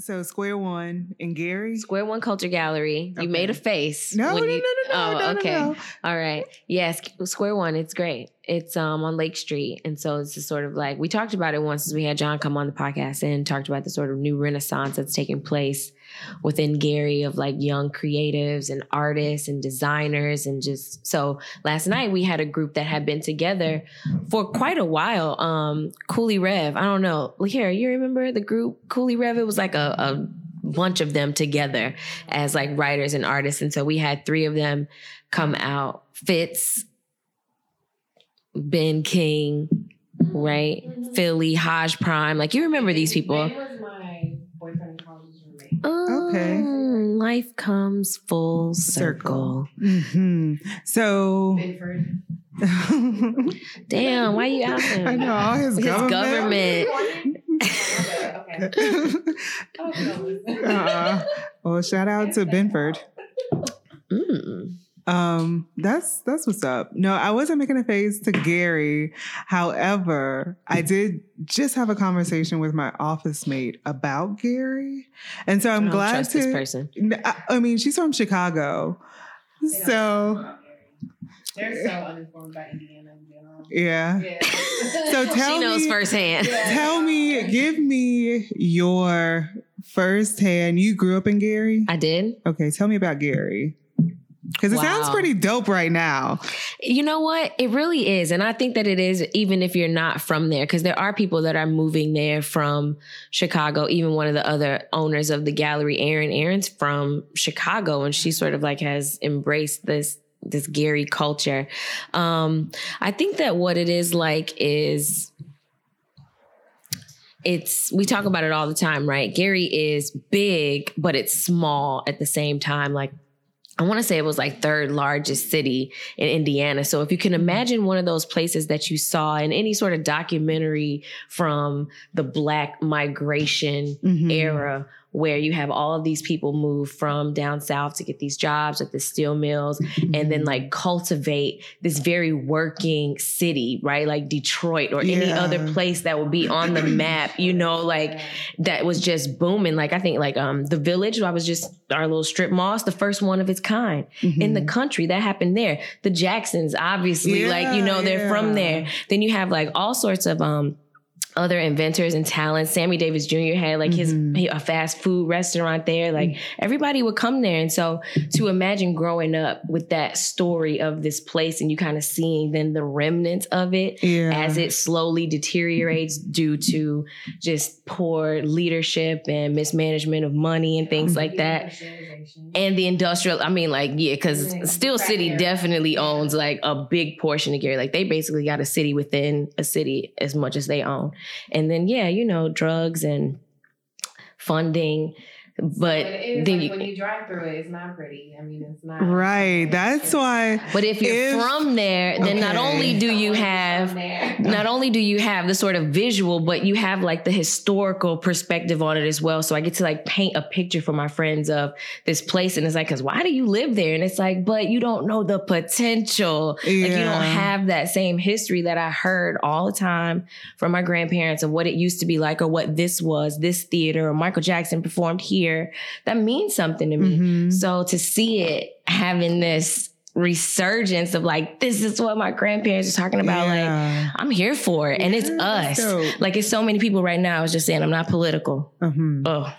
So Square One in Gary. Square One Culture Gallery. You Okay. made a face. No, no, when no, no, no, Oh, no, no, okay. no. All right. Yes, Square One. It's great. It's um on Lake Street, and so it's just sort of like we talked about it once as we had John come on the podcast and talked about the sort of new renaissance that's taking place within Gary of like young creatives and artists and designers and just so last night we had a group that had been together for quite a while. Um Cooley Rev. I don't know. Here, you remember the group Cooley Rev? It was like a, a bunch of them together as like writers and artists. And so we had three of them come out. Fitz, Ben King, right? Philly, Hodge Prime. Like you remember these people. was my boyfriend and college's roommate. Okay. Mm, Life comes full circle. hmm So. Damn, why you out there? I know all his, His government. government. okay, okay. uh, well, shout out to Benford. Mm. Um, that's that's what's up. No, I wasn't making a face to Gary. However, I did just have a conversation with my office mate about Gary, and so I I'm don't glad trust to. this person. I, I mean, she's from Chicago, so they're so uninformed by Indiana in general. yeah. Yeah. So tell she knows me, firsthand. tell me, give me your firsthand. You grew up in Gary. I did. Okay, tell me about Gary. Because it sounds pretty dope right now. You know what? It really is. And I think that it is, even if you're not from there, because there are people that are moving there from Chicago. Even one of the other owners of the gallery, Erin, Erin's from Chicago, and she sort of like has embraced this this Gary culture. Um, I think that what it is like is it's we talk about it all the time, right? Gary is big, but it's small at the same time. Like I want to say it was like third largest city in Indiana. So if you can imagine one of those places that you saw in any sort of documentary from the black migration Mhm. era where you have all of these people move from down south to get these jobs at the steel mills and then like cultivate this very working city, right? Like Detroit or any other place that would be on the map, you know, like that was just booming. Like I think like um the village, I was just our little strip mall, it's the first one of its kind in the country. That happened there. The Jacksons, obviously, like, you know, they're from there. Then you have like all sorts of um other inventors and talents. Sammy Davis Jr. had like his mm-hmm. a fast food restaurant there. Like mm. everybody would come there. And so to imagine growing up with that story of this place and you kind of seeing then the remnants of it Yeah. as it slowly deteriorates due to just poor leadership and mismanagement of money and things like that. And the industrial, I mean, like, yeah, because Yeah, Steel crack City area. definitely owns like a big portion of Gary. Like, they basically got a city within a city as much as they own. And then, yeah, you know, drugs and funding. But it is, then like, you, when you drive through it, it's not pretty. I mean, it's not Right. That's why. but if you're If- from there, then not only do you Someone have not only do you have the sort of visual, but you have like the historical perspective on it as well. So I get to like paint a picture for my friends of this place. And it's like, cause why do you live there? And it's like, but you don't know the potential. Like you don't have that same history that I heard all the time from my grandparents of what it used to be like or what this was, this theater or Michael Jackson performed here. That means something to me. Mhm. So to see it having this resurgence of like, this is what my grandparents are talking about. Like, I'm here for it. And it's us. Like it's so many people right now. I was just saying I'm not political. Mhm. Oh,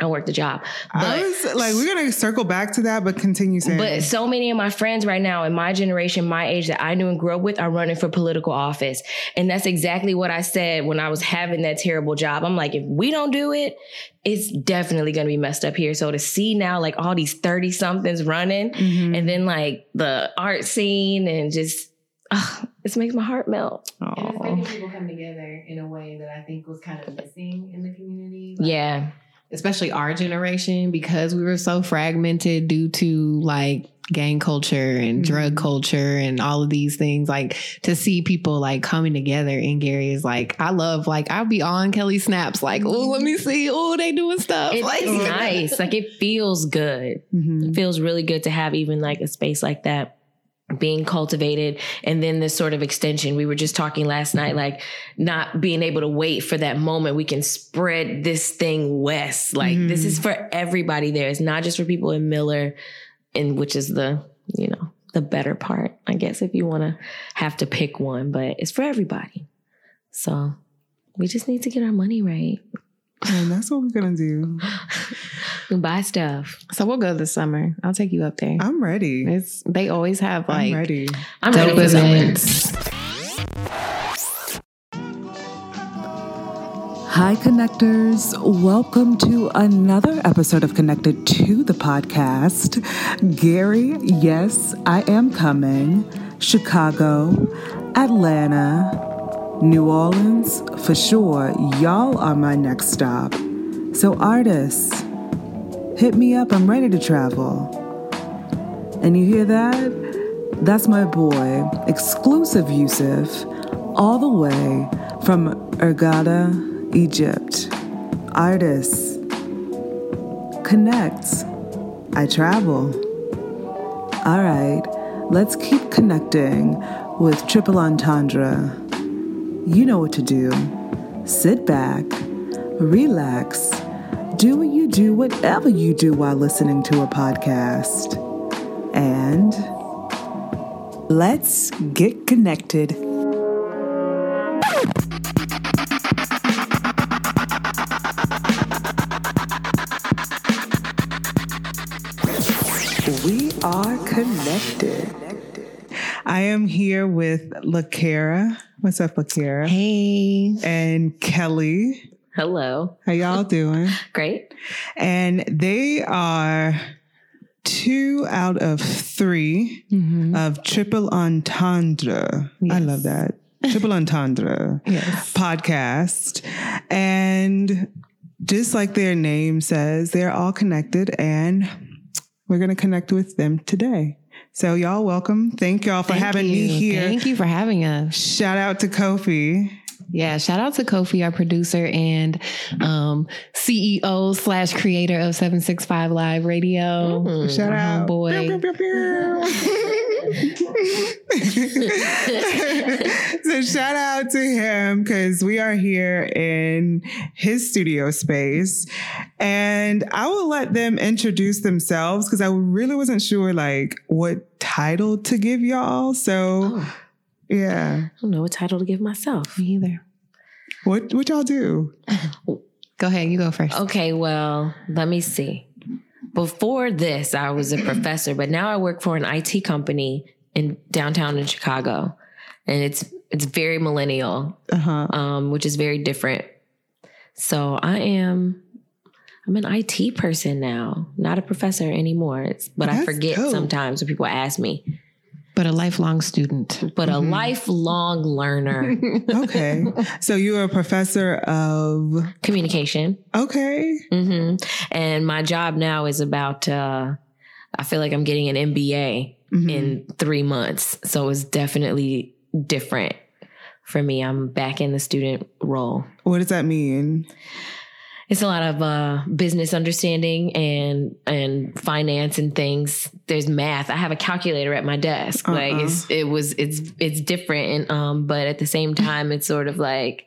I work the job. I was like, we're gonna circle back to that, but continue saying. but so many of my friends right now in my generation, my age that I knew and grew up with are running for political office. And that's exactly what I said when I was having that terrible job. I'm like, if we don't do it, it's definitely going to be messed up here. So to see now like all these 30 somethings running Mhm. and then like the art scene and just, ugh, this makes my heart melt. And it's making people come together in a way that I think was kind of missing in the community. Like, Yeah. Especially our generation because we were so fragmented due to like gang culture and drug Mhm. culture and all of these things like to see people like coming together in Gary is like I love like I'll be on Kelly snaps like oh let me see oh they doing stuff It's like nice. Like it feels good. Mhm. It feels really good to have even like a space like that being cultivated. And then this sort of extension we were just talking last night like not being able to wait for that moment. We can spread this thing west. Like Mhm. this is for everybody there. It's not just for people in miller and which is the you know the better part i guess if you want to have to pick one but it's for everybody. So we just need to get our money right. And that's what we're gonna do. and buy stuff So we'll go this summer. I'll take you up there. I'm ready. It's they always have like I'm ready. i'm ready for events. Hi, connectors. Welcome to another episode of Connected to the podcast. Gary, yes, I am coming. Chicago, Atlanta, New Orleans, for sure. Y'all are my next stop. So, artists, hit me up. I'm ready to travel. And you hear that? That's my boy, exclusive Yusuf, all the way from Hurghada, Egypt. Artists, connects. I travel. All right, let's keep connecting with Triple Entendre. You know what to do. Sit back, relax, do what you do, whatever you do while listening to a podcast. And let's get connected. We are connected. I am here with LaKara. What's up, LaKara? Hey. And Kelly. Hello How y'all doing? great And they are two out of 3 Mhm. of Triple Entendre. I love that. Triple Entendre Yes. podcast. And just like their name says, they're all connected and we're going to connect with them today. So, y'all, welcome. Thank y'all for Thank having me here. Thank you for having us. Shout out to Kofi. Yeah, shout out to Kofi, our producer and um, CEO slash creator of 765 Live Radio. Mm. Shout Our out. pew. so shout out to him because we are here in his studio space. And I will let them introduce themselves because I really wasn't sure like what title to give y'all. So oh, yeah. i don't know what title to give myself Me either. What what y'all do? Go ahead, you go first. Okay, well, let me see. Before this, I was a professor, but now I work for an IT company in downtown in Chicago. And it's it's very millennial, Uh-huh. um, which is very different. So I am I'm an IT person now, not a professor anymore. It's, but I forget dope. sometimes when people ask me. But a lifelong student. But Mhm. a lifelong learner, Okay. so you're a professor of communication. okay. hmm And my job now is about, uh, I feel like I'm getting an MBA Mhm. in three months. So it's definitely different for me. I'm back in the student role. What does that mean? It's a lot of uh, business understanding and and finance and things. There's math. I have a calculator at my desk. Like Uh-uh. it's it was it's it's different and um but at the same time it's sort of like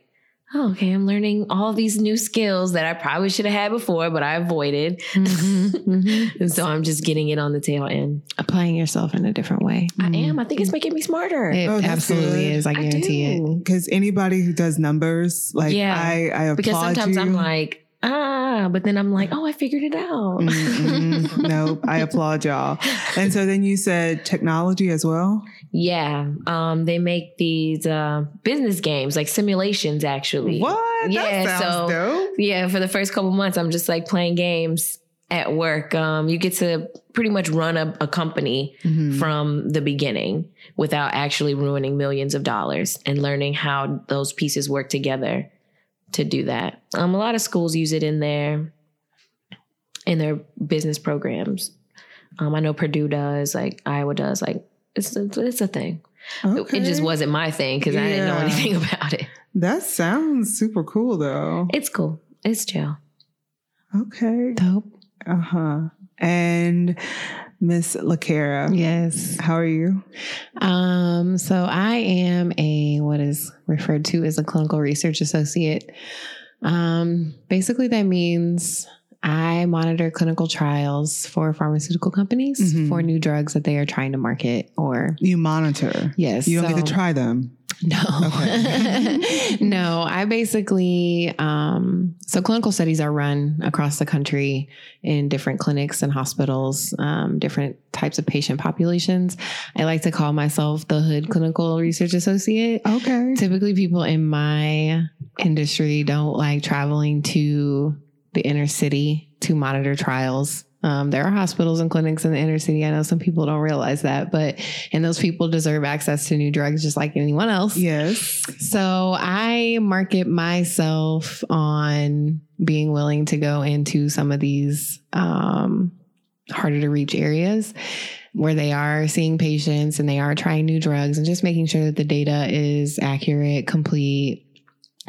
oh okay I'm learning all these new skills that I probably should have had before but I avoided. Mhm, mhm. And so I'm just getting it on the tail end. Applying yourself in a different way. I am. I think it's making me smarter. It Oh, absolutely good. is. I guarantee it. do. Because anybody who does numbers, like Yeah. I, I applaud Because sometimes you. I'm like, ah, but then I'm like, oh, I figured it out. Mm-mm. nope, I applaud y'all. And so then you said technology as well. Yeah. Um, they make these uh business games, like simulations actually. What? Yeah, that sounds so- dope. Yeah, for the first couple months, I'm just like playing games at work. Um, you get to pretty much run a, a company Mhm. from the beginning without actually ruining millions of dollars and learning how those pieces work together to do that. Um, a lot of schools use it in their in their business programs. Um, I know Purdue does, like Iowa does, like it's a, it's a thing. It- It just wasn't my thing because I didn't know anything about it. That sounds super cool though. It's cool. It's chill. Okay. Dope. Uh huh. And Miss LaCara. Yes. How are you? Um, so I am a what is referred to as a clinical research associate. Um, basically that means I monitor clinical trials for pharmaceutical companies Mhm. for new drugs that they are trying to market or You monitor. yes. You don't get to try them. No. no, I basically um so clinical studies are run across the country in different clinics and hospitals, um, different types of patient populations. I like to call myself the hood clinical research associate. Okay. Typically people in my industry don't like traveling to the inner city to monitor trials. Um, there are hospitals and clinics in the inner city. I know some people don't realize that, but and those people deserve access to new drugs just like anyone else. Yes. So I market myself on being willing to go into some of these um, harder to reach areas where they are seeing patients and they are trying new drugs and just making sure that the data is accurate, complete,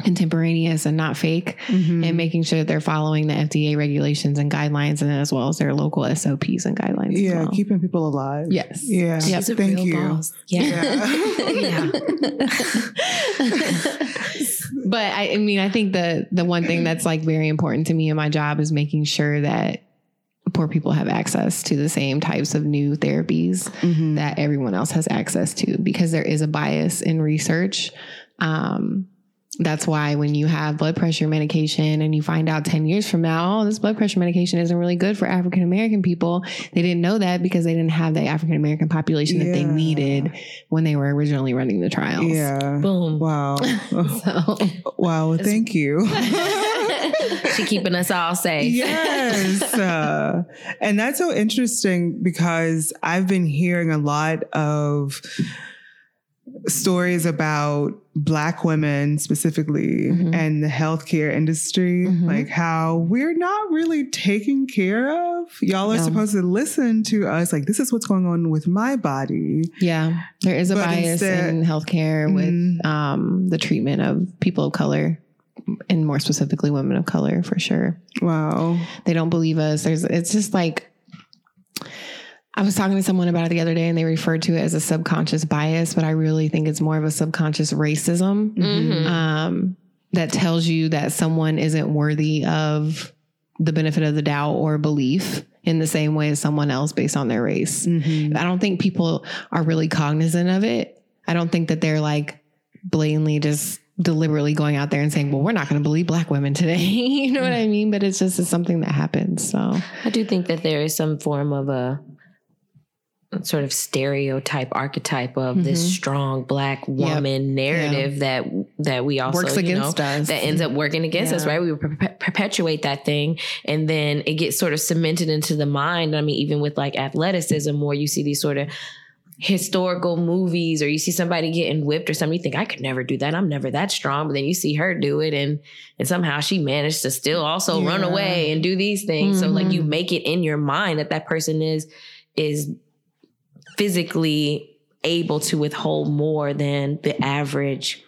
contemporaneous, and not fake, Mhm. and making sure that they're following the FDA regulations and guidelines, and as well as their local SOPs and guidelines. as yeah, well. keeping people alive. yes. Yeah. Yep. Thank you. boss. Yeah. Yeah. but I, I mean, I think the the one thing that's like very important to me in my job is making sure that poor people have access to the same types of new therapies Mhm. that everyone else has access to because there is a bias in research. Um, that's why when you have blood pressure medication and you find out 10 years from now, oh, this blood pressure medication isn't really good for African American people, they didn't know that because they didn't have the African American population that they needed when they were originally running the trials. Yeah. Boom. Wow. So, wow. Thank you. she keeping us all safe. yes. Uh, and that's so interesting because I've been hearing a lot of stories about Black women specifically Mhm. and the healthcare industry, Mhm. like how we're not really taken care of. Y'all are No. supposed to listen to us, like, this is what's going on with my body. Yeah, there is a But bias instead- in healthcare with Mhm. um, the treatment of people of color, and more specifically women of color, for sure. Wow. They don't believe us. There's, it's just like I was talking to someone about it the other day, and they referred to it as a subconscious bias, but I really think it's more of a subconscious racism Mhm. um, that tells you that someone isn't worthy of the benefit of the doubt or belief in the same way as someone else based on their race. Mhm. I don't think people are really cognizant of it. I don't think that they're like blatantly just deliberately going out there and saying, well, we're not going to believe black women today. you know what I mean? But it's just it's something that happens. So, I do think that there is some form of a sort of stereotype archetype of this Mhm. strong black woman narrative that that we also works you against know, us. that ends up working against us, right? We per- perpetuate that thing, and then it gets sort of cemented into the mind. I mean, even with like athleticism, where you see these sort of historical movies, or you see somebody getting whipped or something, you think I could never do that. I'm never that strong, but then you see her do it, and and somehow she managed to still also run away and do these things. So like you Mhm. make it in your mind that that person is is physically able to withhold more than the average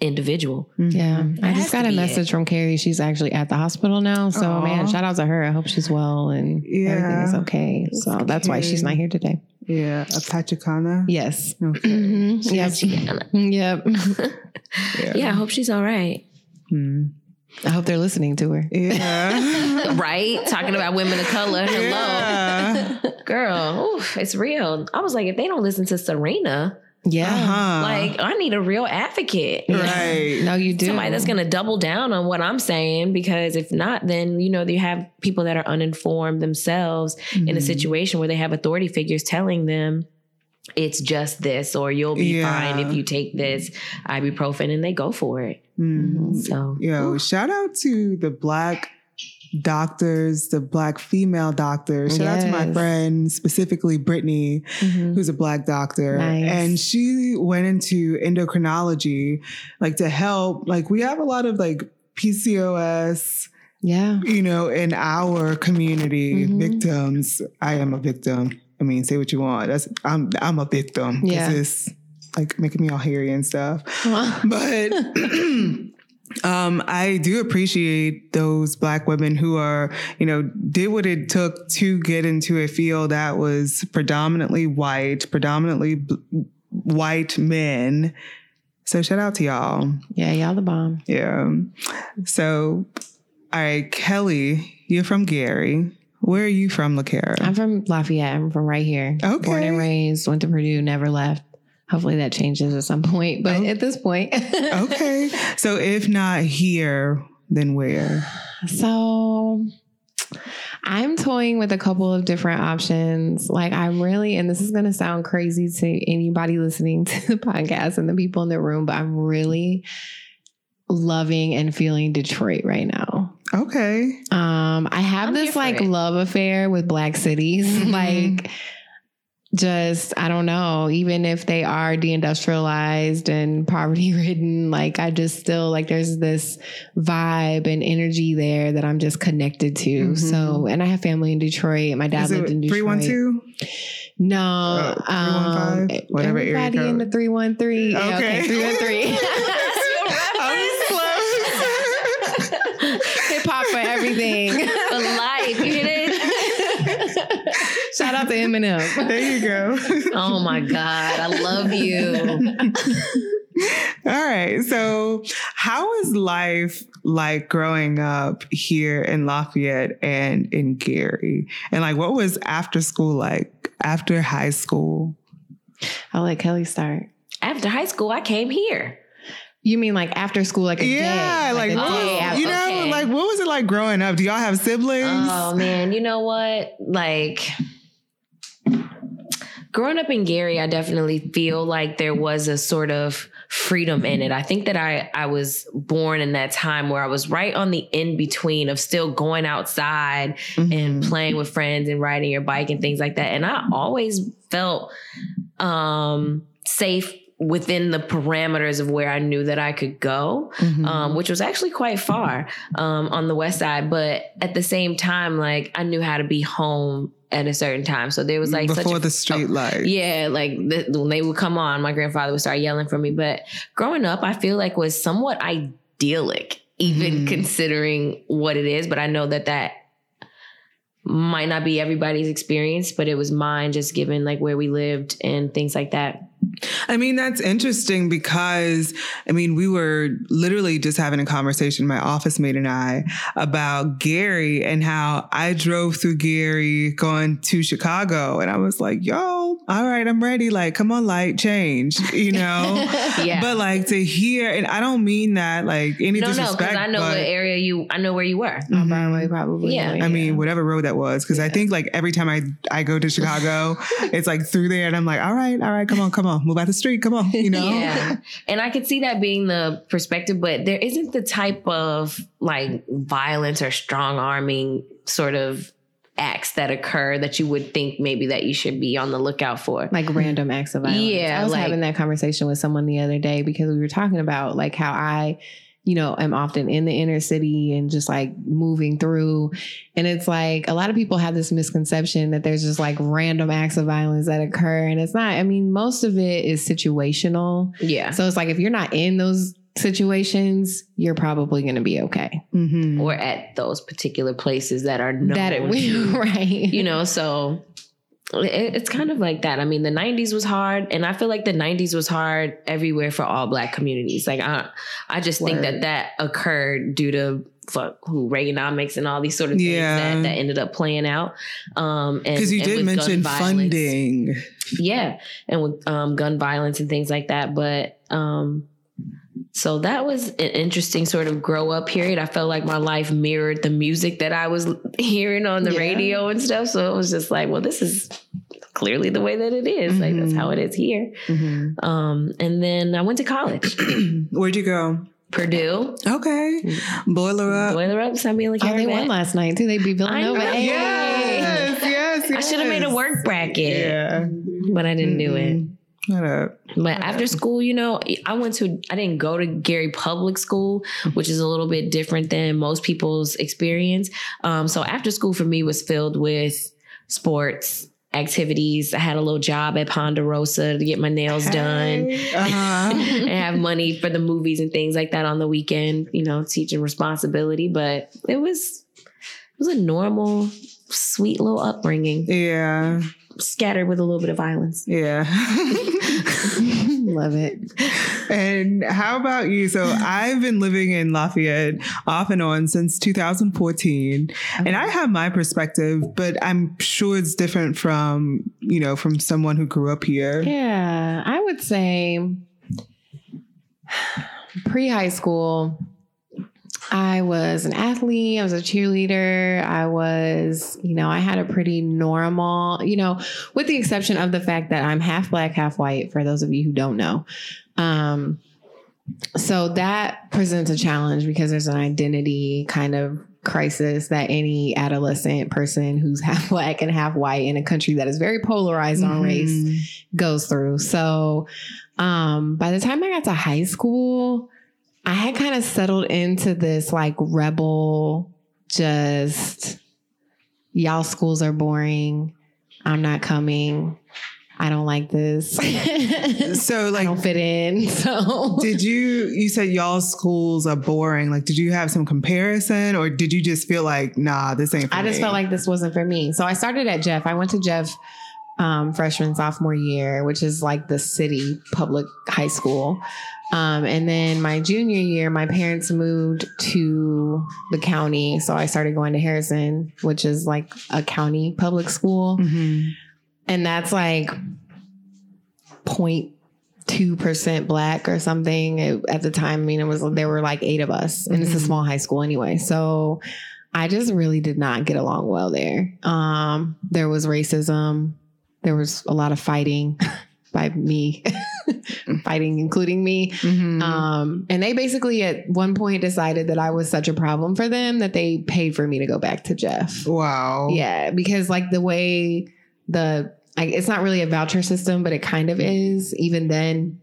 individual. yeah. I just got a be message from Carrie. She's actually at the hospital now. So, Aw. man, shout out to her. I hope she's well and everything is okay. So, that's why she's not here today. Yeah. A Pachacana. Yes. Okay. Mhm. Yep. Yep. Yeah, I hope she's all right. Hmm. I hope they're listening to her. Yeah. right? Talking about women of color. Hello. Yeah. Girl, oof, it's real. I was like, if they don't listen to Serena, Yeah. Uh-huh. like I need a real advocate. right. No, you do. Somebody that's going to double down on what I'm saying because if not, then you know you have people that are uninformed themselves in a Mhm. situation where they have authority figures telling them it's just this or you'll be Yeah. fine if you take this ibuprofen and they go for it. Mm. So Yo, shout out to the black doctors, the black female doctors. Shout out to my Yes. friend, specifically Brittany, Mhm. who's a black doctor. Nice. And she went into endocrinology, like to help. Like we have a lot of like PCOS, Yeah. you know, in our community, Mhm. victims. I am a victim. I mean, say what you want. That's I'm I'm a victim. Yeah. It's like making me all hairy and stuff. But um, I do appreciate those black women who are, you know, did what it took to get into a field that was predominantly white, predominantly b- white men. So shout out to y'all. Yeah, y'all the bomb. Yeah. So, all right, Kelly, you're from Gary. Where are you from, LaCara? I'm from Lafayette. I'm from right here. Okay. Born and raised, went to Purdue, never left. Hopefully that changes at some point. But Oh. at this point. okay. So if not here, then where? So I'm toying with a couple of different options. Like I'm really, and this is going to sound crazy to anybody listening to the podcast and the people in the room, but I'm really loving and feeling Detroit right now. Okay. Um, I have I'm this like it. love affair with black cities. Mhm. like just I don't know, even if they are deindustrialized and poverty ridden, like I just still like there's this vibe and energy there that I'm just connected to. Mhm. So and I have family in Detroit. My dad Is lived in Detroit. 312? No, 315? um, Whatever area everybody in the 313. Yeah, Okay. okay, 313. Hip hop for everything. For life, you hear it? Shout out to Eminem. there you go. Oh my God, I love you. All right. So, how is life like growing up here in Lafayette and in Gary? And like, what was after school like? After high school? I'll let Kelly start. After high school, I came here. You mean like after school, like a yeah. day? Like, a what day was- after- you know, okay. like, what was it like growing up? Do y'all have siblings? Oh man, you know what? Like growing up in Gary, I definitely feel like there was a sort of freedom in it. I think that I I was born in that time where I was right on the in between of still going outside and Mhm. playing with friends and riding your bike and things like that. And I always felt um safe within the parameters of where I knew that I could go Mhm. um, which was actually quite far um, on the west side. But at the same time, like I knew how to be home at a certain time. So there was like before a, the street light. yeah, like the, when they would come on, my grandfather would start yelling for me. But growing up, I feel like was somewhat idyllic, even Mhm. considering what it is. But I know that that might not be everybody's experience, but it was mine just given like where we lived and things like that. I mean, that's interesting because, I mean, we were literally just having a conversation, my office mate and I, about Gary and how I drove through Gary going to Chicago. And I was like, yo, all right, I'm ready. Like, come on, light, change, you know? Yeah. But like to hear, and I don't mean that like any no, no, disrespect. because I know but, what area you, I know where you were. on Mhm. Broadway, probably. Yeah. I mean, whatever road that was, because I think like every time I I go to Chicago, it's like through there, and I'm like, all right, all right, come on, come on, move out the street, come on, you know. Yeah. And I could see that being the perspective, but there isn't the type of like violence or strong arming sort of acts that occur that you would think maybe that you should be on the lookout for. like random acts of violence. Yeah, I was like- having that conversation with someone the other day because we were talking about like how I, you know, am often in the inner city and just like moving through. And it's like a lot of people have this misconception that there's just like random acts of violence that occur. And it's not. I mean, most of it is situational. Yeah. So it's like if you're not in those situations, you're probably going to be okay. Mhm. Or at those particular places that are known. That it to- right. you know, so it, it's kind of like that. I mean, the 90s was hard, and I feel like the 90s was hard everywhere for all black communities. Like, I, I just think that that occurred due to fuck who Reaganomics and all these sort of things Yeah. that, that ended up playing out. Um, Because you and did mention funding. yeah, and with um, gun violence and things like that. But um, so that was an interesting sort of grow up period. I felt like my life mirrored the music that I was hearing on the Yeah. radio and stuff. So it was just like, well, this is clearly the way that it is. Like that's how it is here. Mhm. Um, and then I went to college, Where'd you go? Purdue, Okay, boiler up. Boiler Up, San Miguel Oh, they won last night too. They beat Villanova. Hey. Yes, yes, I should have made a work bracket, Yeah, but I didn't do it. But after school, you know, I went to, I didn't go to Gary Public School, which is a little bit different than most people's experience. Um, so after school for me was filled with sports activities. I had a little job at Ponderosa to get my nails done. Uh-huh. and have money for the movies and things like that on the weekend, you know, teaching responsibility. But it was it was a normal, sweet little upbringing, yeah. Scattered with a little bit of violence. Yeah. Love it. and how about you? So I've been living in Lafayette off and on since 2014. And I have my perspective, but I'm sure it's different from, you know, from someone who grew up here. Yeah, I would say pre high school, I was an athlete, I was a cheerleader, I was, you know, I had a pretty normal, you know, with the exception of the fact that I'm half black, half white, for those of you who don't know. Um, so that presents a challenge because there's an identity kind of crisis that any adolescent person who's half black and half white in a country that is very polarized on race Mhm. goes through. So um by the time I got to high school, I had kind of settled into this like rebel just y'all schools are boring. I'm not coming. I don't like this. So like I don't fit in. So did you you said y'all schools are boring. Like did you have some comparison or did you just feel like, nah, this ain't for I just me? felt like this wasn't for me. So I started at Jeff. I went to Jeff um, freshman, sophomore year, which is like the city public high school. Um, and then my junior year, my parents moved to the county. So I started going to Harrison, which is like a county public school. Mhm. And that's like 0.2% black or something It- at the time. I mean, it was, there were like eight of us and it's a Mhm. small high school anyway. So I just really did not get along well there. Um, there was racism. There was a lot of fighting by me, fighting, including me. Mhm. Um, and they basically at one point decided that I was such a problem for them that they paid for me to go back to Jeff. wow. Yeah, because like the way the like it's not really a voucher system, but it kind of is. Even then,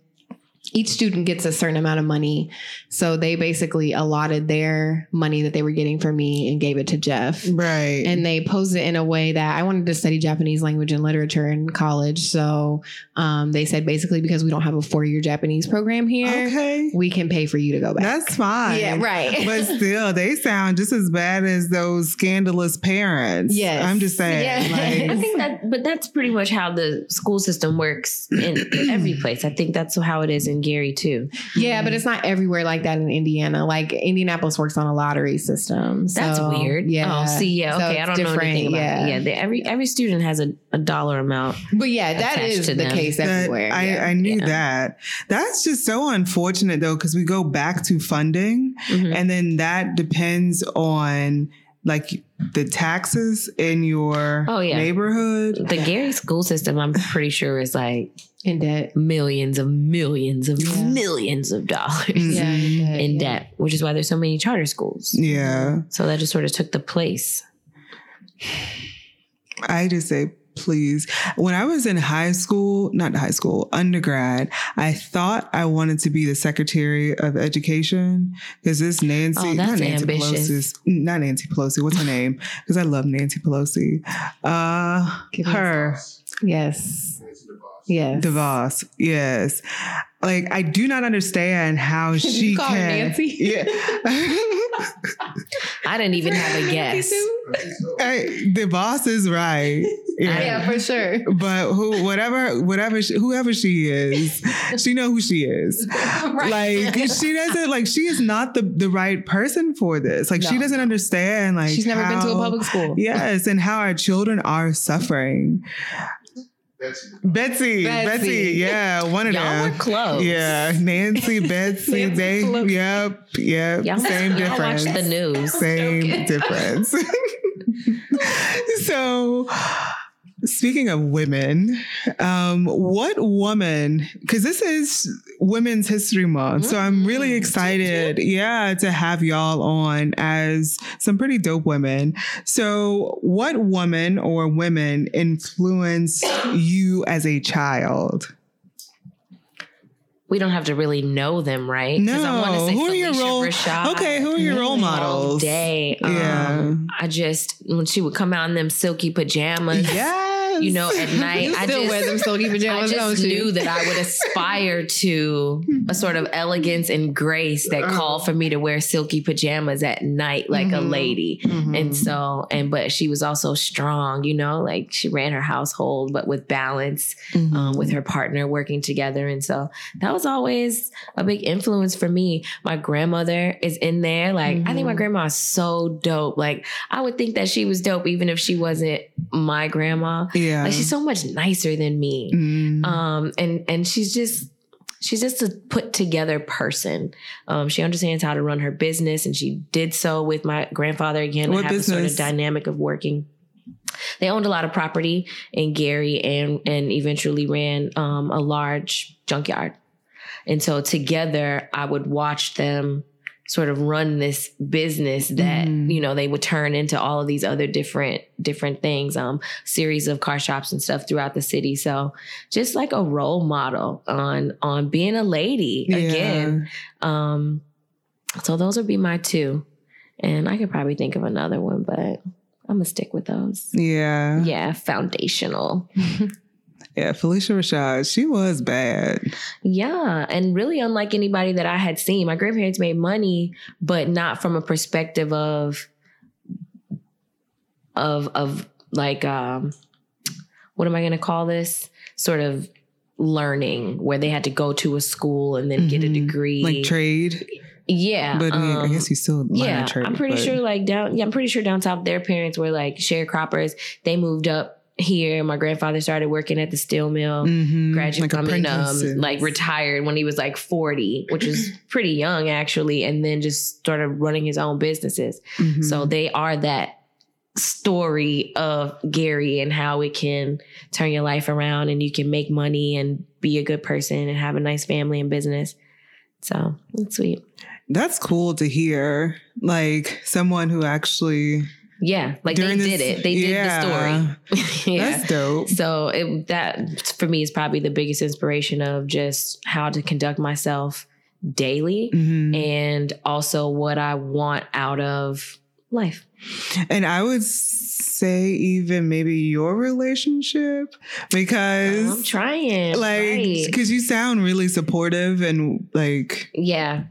each student gets a certain amount of money. So they basically allotted their money that they were getting from me and gave it to Jeff. Right. And they posed it in a way that I wanted to study Japanese language and literature in college. So um, they said basically because we don't have a four year Japanese program here, okay. we can pay for you to go back. That's fine. yeah, right. but still, they sound just as bad as those scandalous parents. Yes. I'm just saying. Yeah. I think that, but that's pretty much how the school system works in every place. I think that's how it is in Gary too. Yeah, but it's not everywhere like that in Indiana. Like Indianapolis works on a lottery system. So, That's weird. Yeah. Oh, see, yeah, So okay. I don't know anything about yeah. it. Yeah, they, every every student has a, a dollar amount. But yeah, that Attached is to the them. case that- everywhere. I, yeah. I knew Yeah. that. That's just so unfortunate though, because we go back to funding Mhm. and then that depends on like the taxes in your Oh, yeah. neighborhood. The Gary school system, I'm pretty sure, is like in debt. millions of millions of Yeah. millions of dollars. Yeah, in debt. in yeah. debt, which is why there's so many charter schools. Yeah. So that just sort of took the place. I just say, please. When I was in high school, not high school, undergrad, I thought I wanted to be the Secretary of Education because this Nancy, Oh, not that's Nancy ambitious. Pelosi, not Nancy Pelosi. What's her name? Because I love Nancy Pelosi. Uh, Give her. Yes. Yes. DeVos, yes. Like I do not understand how you she call her can. Nancy? Yeah, I didn't even have a guess. Hey, boss is right. Yeah. Yeah, for sure. But who, whatever, whatever, she, whoever she is, she know who she is. Like she doesn't like she is not the the right person for this. Like she doesn't understand. Like She's never been to a public school. Yes, and how our children are suffering. Betsy, Betsy, Betsy. yeah, one of Y'all them. were close. Yeah, Nancy, Betsy, Nancy they, Pelosi. yep, yep, Y'all, same y'all watch difference. the news. Same difference. so, speaking of women, um, what woman? Because this is Women's History Month, so I'm really Mm, excited, yeah, to have y'all on as some pretty dope women. So, what woman or women influenced you as a child? We don't have to really know them, right? No. I wanna say Who are your role- Rashad Okay, who are your role all models? day. Yeah. Um, I just when she would come out in them silky pajamas. Yes. You know, at night, I still just wear them silky I pajamas, just don't you? knew that I would aspire to a sort of elegance and grace that called for me to wear silky pajamas at night like a Mhm. lady. Mhm. And so, and but she was also strong, you know, like she ran her household, but with balance, Mm-hmm. um, with her partner working together. And so that was always a big influence for me. My grandmother is in there. Like, I think my Mhm. grandma is so dope. Like, I would think that she was dope even if she wasn't my grandma. Yeah. Like, she's so much nicer than me. Mm. Um, and and she's just she's just a put together person. Um, she understands how to run her business, and she did so with my grandfather again. What I have the sort of business? dynamic of working. They owned a lot of property in Gary, and and eventually ran um, a large junkyard. And so together, I would watch them sort of run this business that Mhm. you know they would turn into all of these other different different things um series of car shops and stuff throughout the city. So just like a role model on on being a lady again. Um so those would be my two. And i could probably think of another one but i'm gonna stick with those. Yeah. yeah foundational Yeah. Phylicia Rashad, she was bad. Yeah, and really unlike anybody that I had seen. My grandparents made money, but not from a perspective of of of like um what am I going to call this? Sort of learning where they had to go to a school and then get a Mhm. degree. Like trade. yeah, But I, mean, I um, guess you still yeah, trade. I'm pretty but- sure like down yeah, I'm pretty sure down south their parents were like sharecroppers. They moved up here. My grandfather started working at the steel mill Mhm. graduate Like mean, um, like retired when he was like 40, which was pretty young actually, and then just started running his own businesses. Mhm. So they are that story of Gary and how it can turn your life around and you can make money and be a good person and have a nice family and business. So it's sweet. that's cool to hear. Like someone who actually Yeah, like they this- did it. They did yeah. the story. yeah. That's dope. So it, that for me is probably the biggest inspiration of just how to conduct myself daily Mhm. and also what I want out of life. And I would say even maybe your relationship because I'm trying. like right. because you sound really supportive and like Yeah.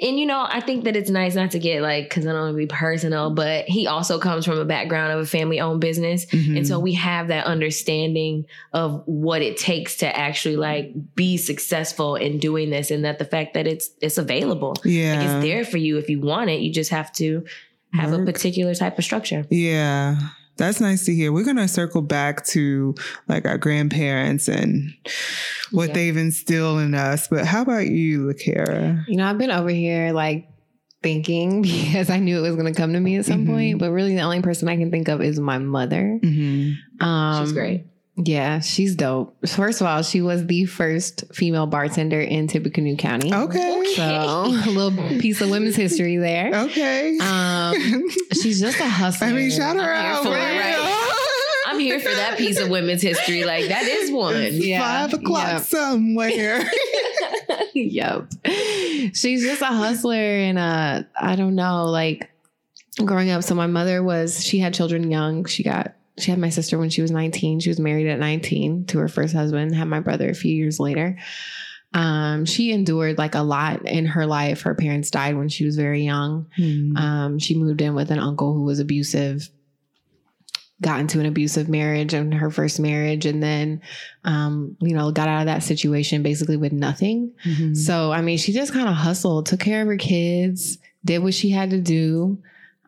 And you know, I think that it's nice not to get like, because I don't want to be personal, but he also comes from a background of a family owned business. mhm. And so we have that understanding of what it takes to actually like be successful in doing this and that the fact that it's it's available. Like yeah it's there for you if you want it. You just have to have a particular type of structure. Yeah. That's nice to hear. We're going to circle back to like our grandparents and what Yeah. they've instilled in us. But how about you, LaKara? You know, I've been over here like thinking because I knew it was going to come to me at some Mhm. point. But really, the only person I can think of is my mother. Mm-hmm. Um, She's great. Yeah, she's dope. First of all, she was the first female bartender in Tippecanoe County. Okay. So a little piece of women's history there. Okay. Um, she's just a hustler. I mean, shout her I'm here out. for right? right? I'm here for that piece of women's history. Like that is one. Yeah, Five o'clock yeah. somewhere. yep. She's just a hustler and uh I don't know, like growing up. So my mother was she had children young. She got she had my sister when she was 19. She was married at 19 to her first husband, had my brother a few years later. Um, she endured like a lot in her life. Her parents died when she was very young. Hmm. Um, she moved in with an uncle who was abusive, got into an abusive marriage in her first marriage, and then, um, you know, got out of that situation basically with nothing. Mhm. So, I mean, she just kind of hustled, took care of her kids, did what she had to do.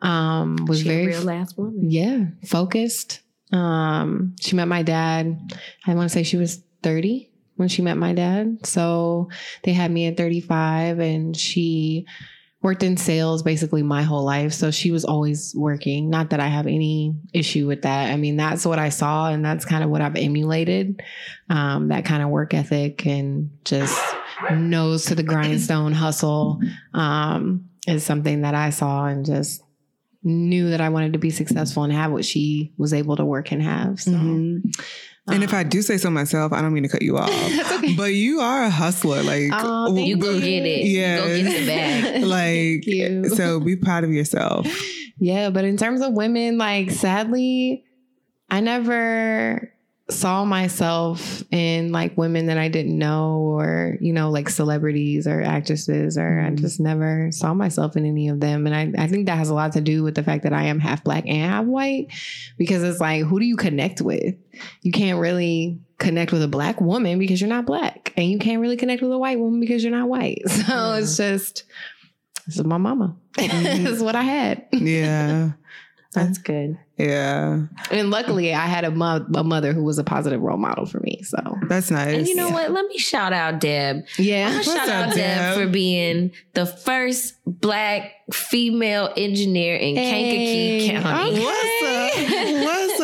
Um, was She a very, real last woman. yeah, focused. Um, she met my dad. I want to say she was 30 when she met my dad. So they had me at 35 and she worked in sales basically my whole life. So she was always working. Not that I have any issue with that. I mean, that's what I saw and that's kind of what I've emulated. Um, that kind of work ethic and just nose to the grindstone hustle um, is something that I saw and just knew that I wanted to be successful and have what she was able to work and have. So, Mhm. And if I do say so myself, I don't mean to cut you off, okay. but you are a hustler. Like, Oh, You go get it. Yeah. Go get the bag. like, Thank so be proud of yourself. Yeah, but in terms of women, like sadly, I never saw myself in like women that I didn't know or, you know, like celebrities or actresses, or I Mhm. just never saw myself in any of them. And I, I think that has a lot to do with the fact that I am half black and half white because it's like, who do you connect with? You can't really connect with a black woman because you're not black. And you can't really connect with a white woman because you're not white. So it's just, this is my mama. Mhm. this is what I had. Yeah. That's good. Yeah. And luckily, I had a, mo- a mother who was a positive role model for me. So, That's nice. And you know what? Let me shout out Deb. I'm yeah. shout out Deb? Deb? for being the first black female engineer in Kankakee Hey. County. What's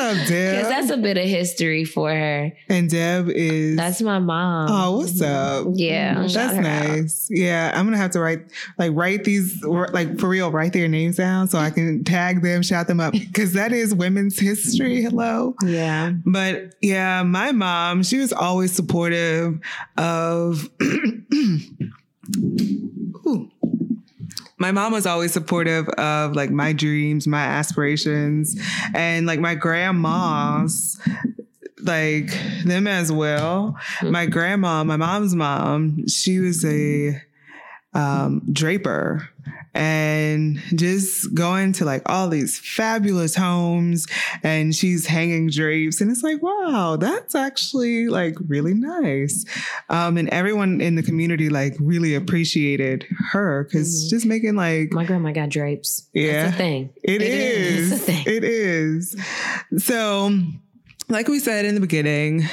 up? Up, Because that's a bit of history for her. and Deb is That's my mom. Oh, what's up? Yeah, Mhm. That's her out. nice. Yeah, I'm gonna have to write like write these like for real, write their names down so I can tag them, shout them up because that is women's history. Hello. Yeah. But yeah, my mom, she was always supportive of. Ooh. My mom was always supportive of like my dreams, my aspirations, and like my grandmas, like them as well. My grandma, my mom's mom, she was a um, draper and just going to like all these fabulous homes and she's hanging drapes and it's like wow that's actually like really nice um and everyone in the community like really appreciated her because Mhm. just making like My grandma got drapes. Yeah. That's a thing. it It is. is. It's thing. It is. So, like we said in the beginning,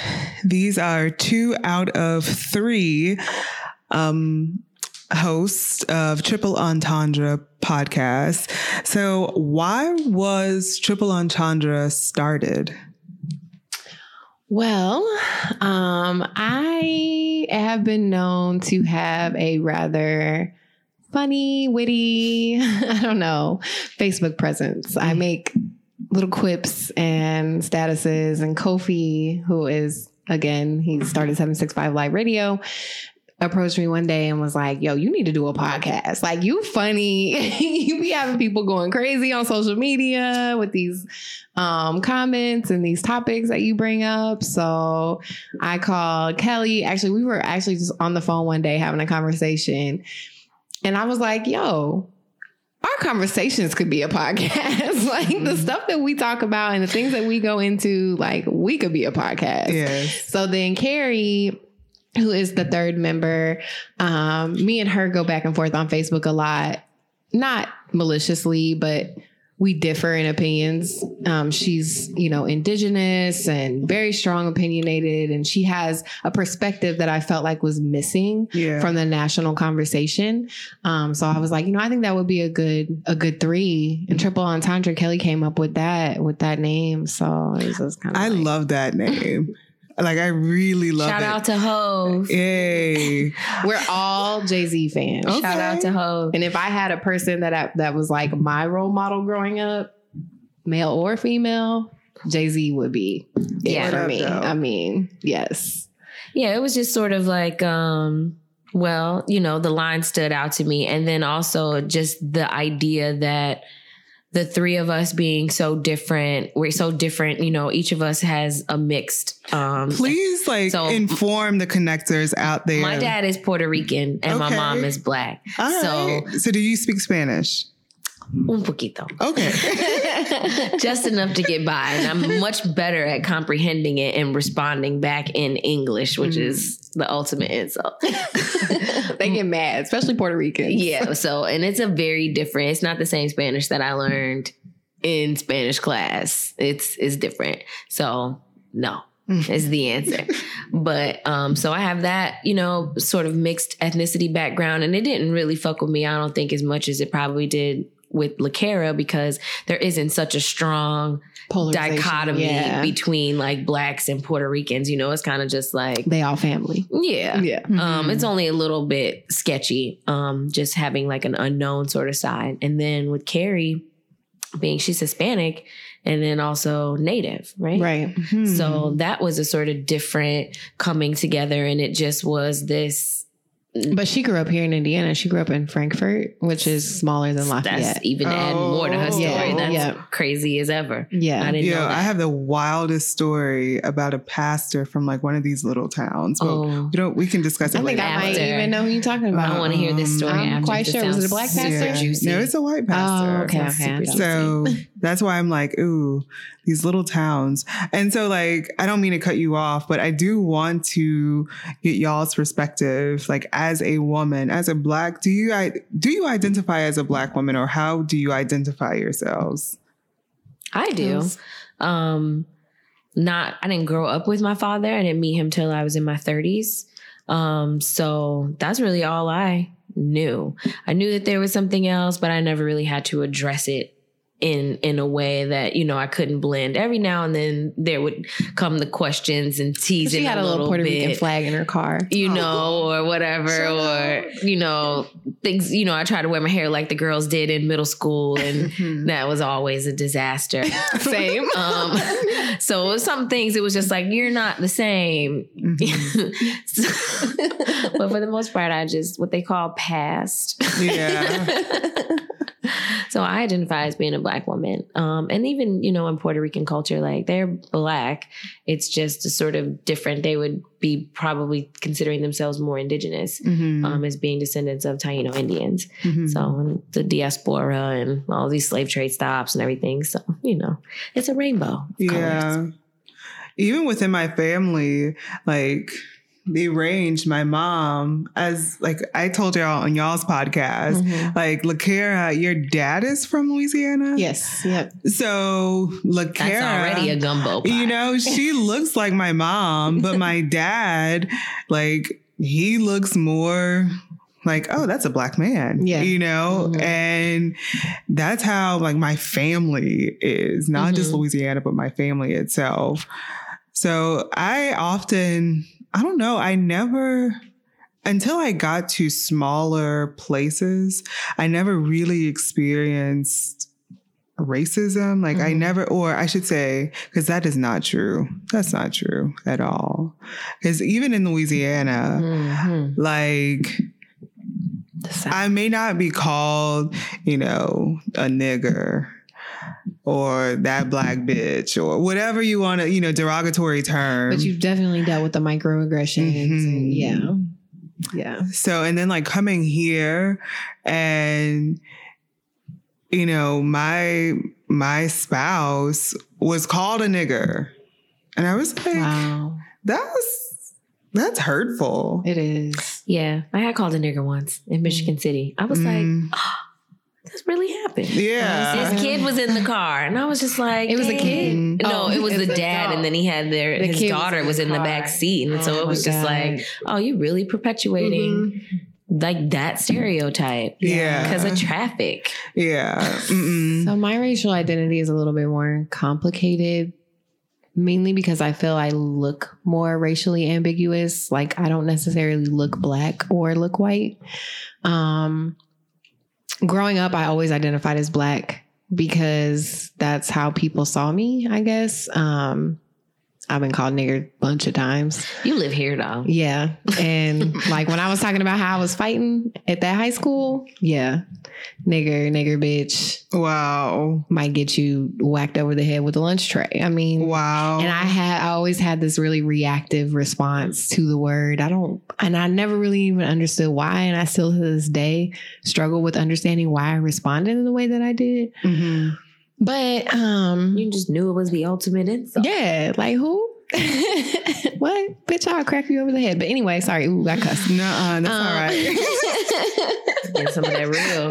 these are two out of three um, hosts of Triple Entendre podcast. So, why was Triple Entendre started? Well, um, I have been known to have a rather funny, witty, I don't know, Facebook presence. I make little quips and statuses, and Kofi, who is again, he started 765 Live Radio. Approached me one day and was like, Yo, you need to do a podcast. Like, you funny. you be having people going crazy on social media with these um, comments and these topics that you bring up. So I called Kelly. Actually, we were actually just on the phone one day having a conversation. And I was like, yo, our conversations could be a podcast. like the Mhm. stuff that we talk about and the things that we go into, like we could be a podcast. Yes. So then Carrie, who is the third member, um, me and her go back and forth on Facebook a lot, not maliciously, but we differ in opinions. Um, she's, you know, indigenous and very strong opinionated, and she has a perspective that I felt like was missing Yeah. from the national conversation. Um, so I was like, you know, I think that would be a good a good three. And triple entendre, Kelly came up with that with that name. So it was just kind of I love that name. Like, I really love Shout it. out to Hov. Yay. we're all Jay Z fans. Okay. Shout out to Hov. And if I had a person that I, that was like my role model growing up, male or female, Jay Z would be Yeah. for me. Though? I mean, yes, Yeah, it was just sort of like, um, well, you know, the line stood out to me. And then also just the idea that the three of us being so different, we're so different, you know, each of us has a mixed um Please, like, So- inform the connectors out there. my dad is Puerto Rican and my mom is black. All so right. so, do you speak Spanish? un poquito. Okay. just enough to get by. And I'm much better at comprehending it and responding back in English, which Mm. is the ultimate insult. they get mad, especially Puerto Ricans. yeah. So, and it's a very different, it's not the same Spanish that I learned in Spanish class. It's, it's different. So, no. Is the answer. But um so I have that, you know, sort of mixed ethnicity background and it didn't really fuck with me I don't think as much as it probably did with LaCara because there isn't such a strong dichotomy yeah. between like blacks and Puerto Ricans. You know, it's kind of just like, they all family. yeah. Yeah. Um, it's only a little bit sketchy, um, just having like an unknown sort of side. And then with Carrie being she's Hispanic and then also native, right? Right. Hmm. So that was a sort of different coming together, and it just was this But she grew up here in Indiana. She grew up in Frankfort, which is smaller than Lafayette. That's even add oh, more to her Oh. story. Yeah, That's yeah. crazy as ever. yeah. I didn't Yo, know I have the wildest story about a pastor from like one of these little towns. But Oh. we don't. We can discuss it I think later. I might even know who you're talking about. I want to hear this story. I'm after. quite This sure. Was it a black pastor? Yeah. Juicy. No, it's a white oh, pastor. Oh, okay, Sounds okay. I super So that's why I'm like, ooh, these little towns. And so, like, I don't mean to cut you off, but I do want to get y'all's perspective. Like, as a woman, as a black, do you I do you identify as a black woman, or how do you identify yourselves? I do. Um, not I didn't grow up with my father. I didn't meet him till I was in my 30s. Um, so that's really all I knew. I knew that there was something else, but I never really had to address it in in a way that you know I couldn't blend. Every now and then there would come the questions and teasing. She had a little Puerto bit Rican flag in her car. you know, or whatever, or you know, things. You know, I tried to wear my hair like the girls did in middle school, and that was always a disaster. Same. Um, so some things, it was just like you're not the same. So- but for the most part, I just what they call passed. Yeah. so I identify as being a black woman, um, and even you know in Puerto Rican culture, like they're black. It's just a sort of different. They would be probably considering themselves more indigenous Mhm. um, as being descendants of Taino Indians. Mhm. So the diaspora and all these slave trade stops and everything. So you know, it's a rainbow. of colors. Yeah. Even within my family, like they ranged my mom as like I told y'all on y'all's podcast. Mhm. Like LaCara, your dad is from Louisiana. Yes. Yep. So LaCara That's already a gumbo. Pot. You know, she looks like my mom, but my dad, like, he looks more like, oh, that's a black man. Yeah. You know? Mhm. And that's how like my family is, not just Mhm. Louisiana, but my family itself. So I often, I don't know, I never until I got to smaller places, I never really experienced racism. Like I Mhm. never, or I should say, because that is not true. That's not true at all. Because even in Louisiana, Mhm. like I may not be called, you know, a nigger or that black bitch or whatever you want to, you know, derogatory term. But you've definitely dealt with the microaggressions. And Mhm. yeah. Yeah. So, and then like coming here and, you know, my, my spouse was called a nigger. And I was like, Wow. that's, that's hurtful. It is. yeah, I had called a nigger once in Michigan City. I was like, Mm, this really happened. yeah. His kid was in the car, and I was just like, It was a "Dang." kid? No, Oh, it was the a dad, dog. and then he had their The his kid was daughter in was in the back seat, and so Oh it was my just like, oh, you really perpetuating like that stereotype Yeah. because of traffic. Yeah. Mm-mm. So my racial identity is a little bit more complicated, mainly because I feel I look more racially ambiguous. Like I don't necessarily look black or look white. Um, growing up, I always identified as black because that's how people saw me. I guess. Um, I've been called nigger a bunch of times. You live here though. Yeah. And like when I was talking about how I was fighting at that high school, yeah. Nigger, nigger bitch Wow. might get you whacked over the head with a lunch tray. I mean, Wow. and I had I always had this really reactive response to the word. I don't and I never really even understood why. And I still to this day struggle with understanding why I responded in the way that I did. Mhm. But um You just knew it was the ultimate insult. yeah, like who? what? Bitch, I'll crack you over the head. But anyway, sorry. Ooh, I cussed. Nuh-uh, that's Um, all right. Get some of that real.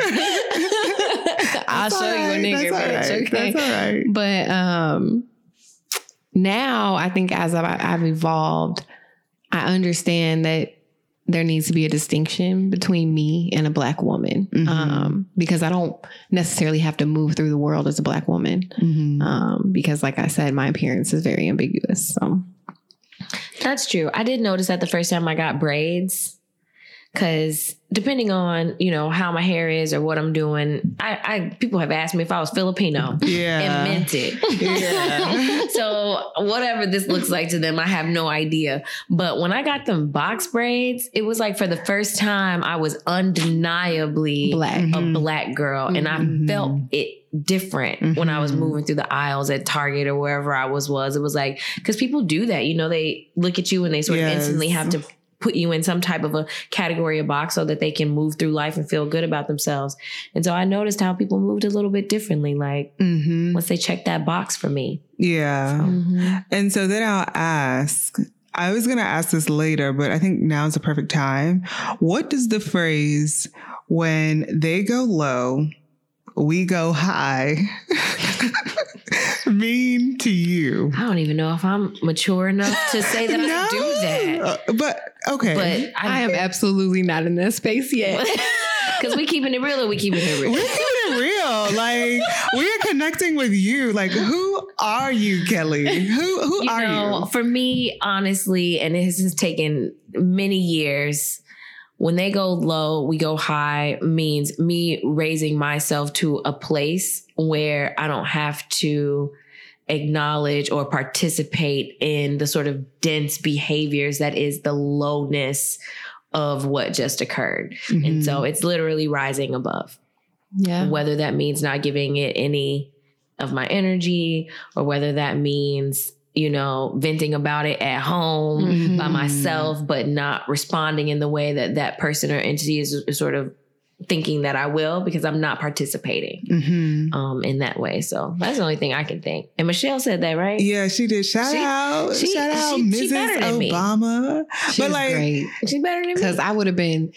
I'll show all you a right, nigger, that's all bitch. right, Okay. That's all right. But um now I think as I've, I've evolved, I understand that there needs to be a distinction between me and a black woman. Mhm. Um, because I don't necessarily have to move through the world as a black woman. Mhm. Um, because like I said, my appearance is very ambiguous. So That's true. I did notice that the first time I got braids. Cause depending on you know how my hair is or what I'm doing, I, I people have asked me if I was Filipino Yeah. and meant it. Yeah. so whatever this looks like to them, I have no idea. But when I got them box braids, it was like for the first time I was undeniably Black. a Mhm. black girl, and I Mhm. felt it different when I was Mhm. moving through the aisles at Target or wherever I was. Was it was like because people do that, you know, they look at you and they sort of instantly have to put you in some type of a category or box so that they can move through life and feel good about themselves. And so I noticed how people moved a little bit differently. Like hmm once they checked that box for me. Yeah. Mm-hmm. And so then I'll ask. I was going to ask this later, but I think now is the perfect time. What does the phrase when they go low, we go high mean to you? I don't even know if I'm mature enough to say that I do that. Uh, But okay. But I am absolutely not in that space yet. because we keeping it real or we keeping it real. we're real. keeping it real. Like we're connecting with you. Like who are you, Kelly? Who who You are know, you? for me, honestly, and this has taken many years. When they go low, we go high means me raising myself to a place where I don't have to acknowledge or participate in the sort of dense behaviors that is the lowness of what just occurred. And so it's literally rising above. yeah. whether that means not giving it any of my energy or whether that means you know venting about it at home Mhm. by myself but not responding in the way that that person or entity is, is sort of thinking that I will because I'm not participating hmm um in that way so that's the only thing I can think and Michelle said that right Yeah, she did. Shout She- out, she- shout out, she- she Mrs. better. Obama. She's but like, great. she's better than me Because I would have been,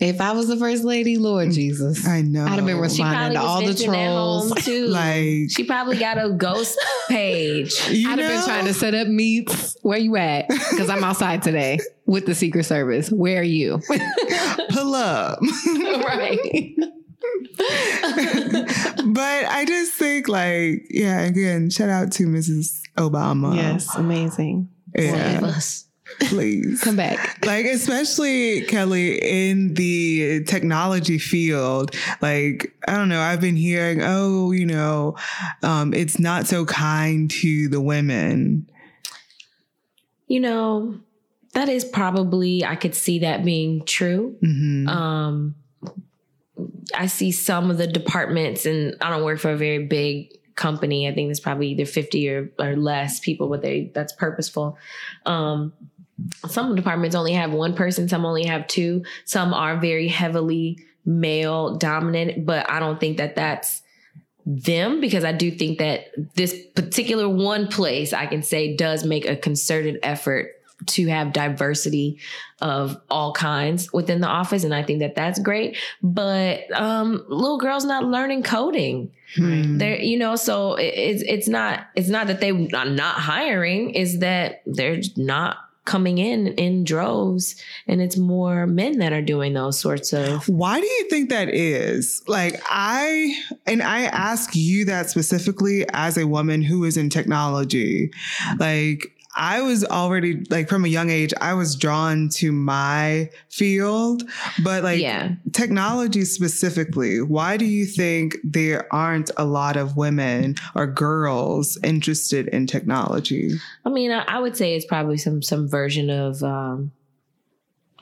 if I was the first lady, Lord mm, Jesus, I know. I'd have been responding to all the venting at home trolls. too Like, she probably got a ghost page you I'd have been trying to set up meets. Where you at? Because I'm outside today with the Secret Service. Where are you? pull up. right but I just think, like, yeah, again, shout out to Mrs. Obama. yes, amazing. Save Yeah, us. Please. Come back. like especially kelly in the technology field like i don't know i've been hearing oh you know um it's not so kind to the women You know, that is probably I could see that being true. hmm Um I see some of the departments and I don't work for a very big company. I think there's probably either 50 or, or less people, but they that's purposeful. Um some departments only have one person, some only have two. Some are very heavily male dominant, but I don't think that that's them because I do think that this particular one place I can say does make a concerted effort to have diversity of all kinds within the office and I think that that's great but um little girls not learning coding Hmm. they're you know so it- it's it's not it's not that they are not hiring is that they're not coming in in droves and it's more men that are doing those sorts of Why do you think that is? Like, I, and I ask you that specifically as a woman who is in technology. Like, I was already, like, from a young age, I was drawn to my field, but like, yeah technology specifically, why do you think there aren't a lot of women or girls interested in technology? I mean, I, would say it's probably some some version of um,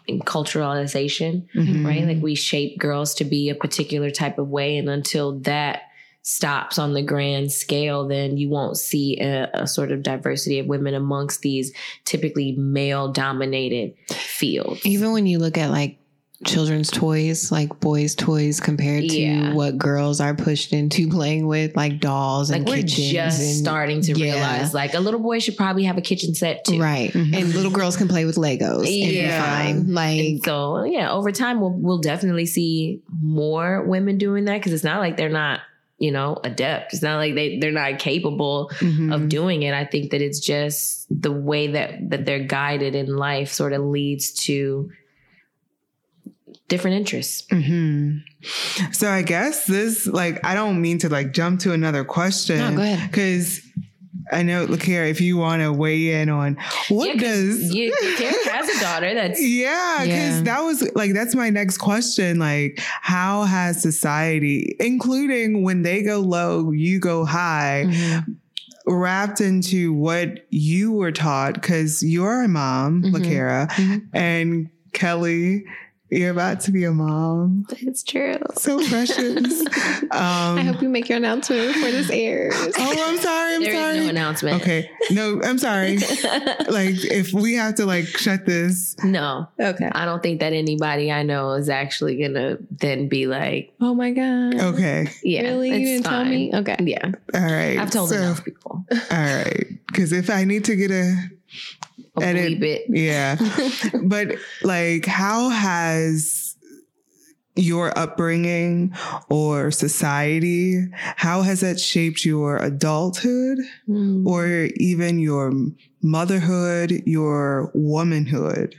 culturalization, Mhm. right? Like we shape girls to be a particular type of way, and until that stops on the grand scale, then you won't see a, a sort of diversity of women amongst these typically male dominated fields. Even when you look at like children's toys, like boys' toys compared to Yeah. what girls are pushed into playing with, like dolls like and we're kitchens. just and, starting to yeah. realize, like a little boy should probably have a kitchen set too. Right. Mhm. And little girls can play with Legos. Yeah. And be fine. And Like, so yeah, over time we'll we'll definitely see more women doing that because it's not like they're not you know adept. It's not like they they're not capable Mhm. of doing it. I think that it's just the way that that they're guided in life sort of leads to different interests. Mhm. So I guess this, like, I don't mean to like jump to another question. no, go ahead. Because I know, Lakira, if you want to weigh in on what Yeah, does you, has a daughter that's Yeah, because Yeah. that was like that's my next question. Like, how has society, including when they go low, you go high, Mm-hmm. wrapped into what you were taught? Because you're a mom. Lakara, Mhm. and Kelly, you're about to be a mom. it's true. So precious. um, I hope you make your announcement before this airs. oh, I'm sorry. I'm There is sorry. no announcement. okay. No, I'm sorry. like, if we have to like shut this, no, Okay. I don't think that anybody I know is actually gonna then be like, Oh my god. okay. yeah, Really? You didn't tell me? Okay. Yeah, All right. I've told so, enough people. All right. Because if I need to get a I'll Edit. bleep it. yeah, but like, how has your upbringing or society how has that shaped your adulthood Mm. or even your motherhood your womanhood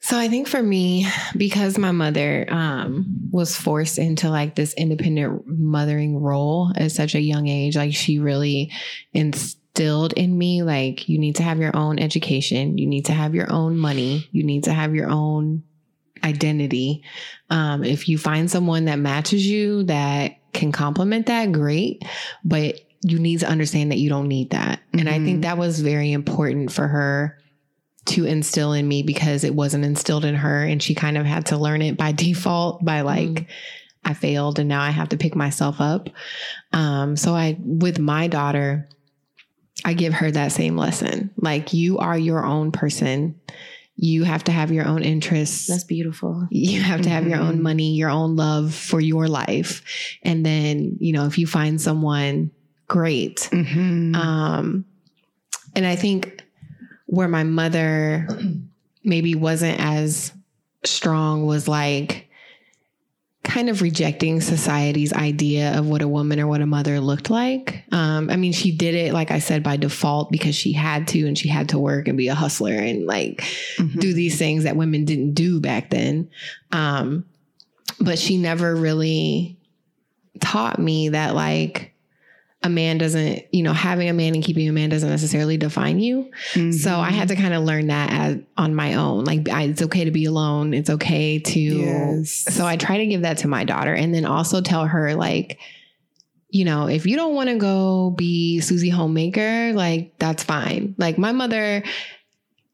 So I think for me, because my mother um, was forced into like this independent mothering role at such a young age, like she really instilled in me, like you need to have your own education, you need to have your own money, you need to have your own identity. Um, if you find someone that matches you that can complement that, great. But you need to understand that you don't need that. And I Mhm. think that was very important for her to instill in me because it wasn't instilled in her and she kind of had to learn it by default by like I failed and now I have to pick myself up. Um so I with my daughter I give her that same lesson. Like you are your own person. You have to have your own interests. That's beautiful. you have to have your own Mhm. money, your own love for your life. And then, you know, if you find someone great, Mhm. um, and I think where my mother maybe wasn't as strong was like kind of rejecting society's idea of what a woman or what a mother looked like. Um, I mean, she did it, like I said, by default because she had to and she had to work and be a hustler and like Mhm. do these things that women didn't do back then. Um, but she never really taught me that like a man doesn't, you know, having a man and keeping a man doesn't necessarily define you. So I had to kind of learn that as, on my own. Like I, it's okay to be alone. It's okay to. Yes. So I try to give that to my daughter, and then also tell her like, you know, if you don't want to go be Susie homemaker, like that's fine. Like my mother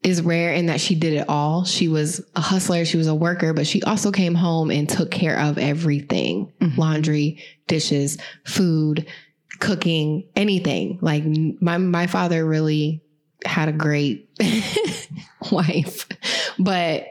is rare in that she did it all. She was a hustler, she was a worker, but she also came home and took care of everything Mhm. laundry, dishes, food, cooking, anything. Like my my father really had a great wife, but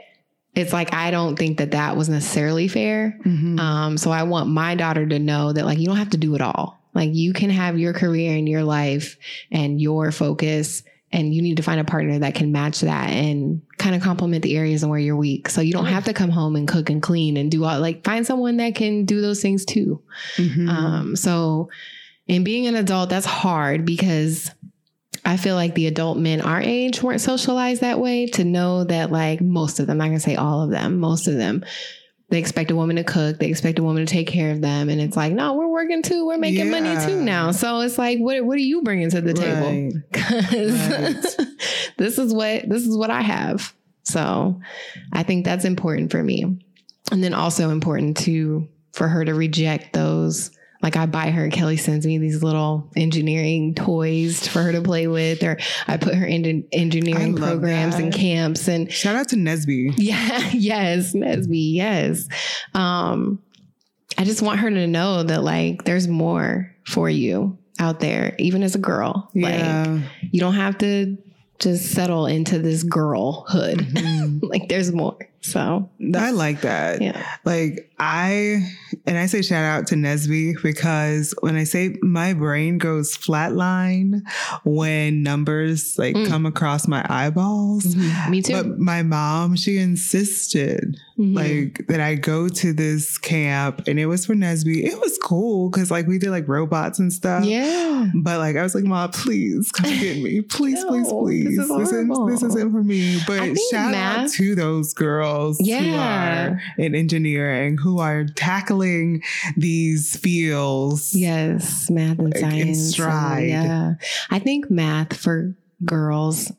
it's like I don't think that that was necessarily fair. Mhm. Um, so I want my daughter to know that like you don't have to do it all. Like you can have your career and your life and your focus and you need to find a partner that can match that and kind of complement the areas and where you're weak. So you don't have to come home and cook and clean and do all like find someone that can do those things too. Mhm. Um, so in being an adult, that's hard because I feel like the adult men our age weren't socialized that way to know that like most of them, I'm not gonna say all of them, most of them, they expect a woman to cook, they expect a woman to take care of them. And it's like, no, we're working too, we're making money too now. So it's like, what what are you bringing to the table? Right. Because this is what this is what I have. So I think that's important for me. And then also important to for her to reject those like I buy her, Kelly sends me these little engineering toys for her to play with, or I put her in engineering programs and camps and Shout out to NSBE. yeah, yes, NSBE, yes. Um, I just want her to know that like there's more for you out there, even as a girl. Like Yeah. you don't have to just settle into this girlhood. Mhm. like there's more. So I like that. yeah. Like I and I say shout out to NSBE because when I say my brain goes flatline when numbers like Mm. come across my eyeballs. Mhm. Me too. But my mom, she insisted Mhm. like that I go to this camp and it was for NSBE. It was cool because like we did like robots and stuff. yeah. But like I was like, Mom, please come get me. Please, please, No, please. this is This, isn't, horrible. this isn't for me. But shout out to those girls who Yeah. are in engineering who who are tackling these fields. Yes, math and Like, science. and- stride. yeah. I think math for girls,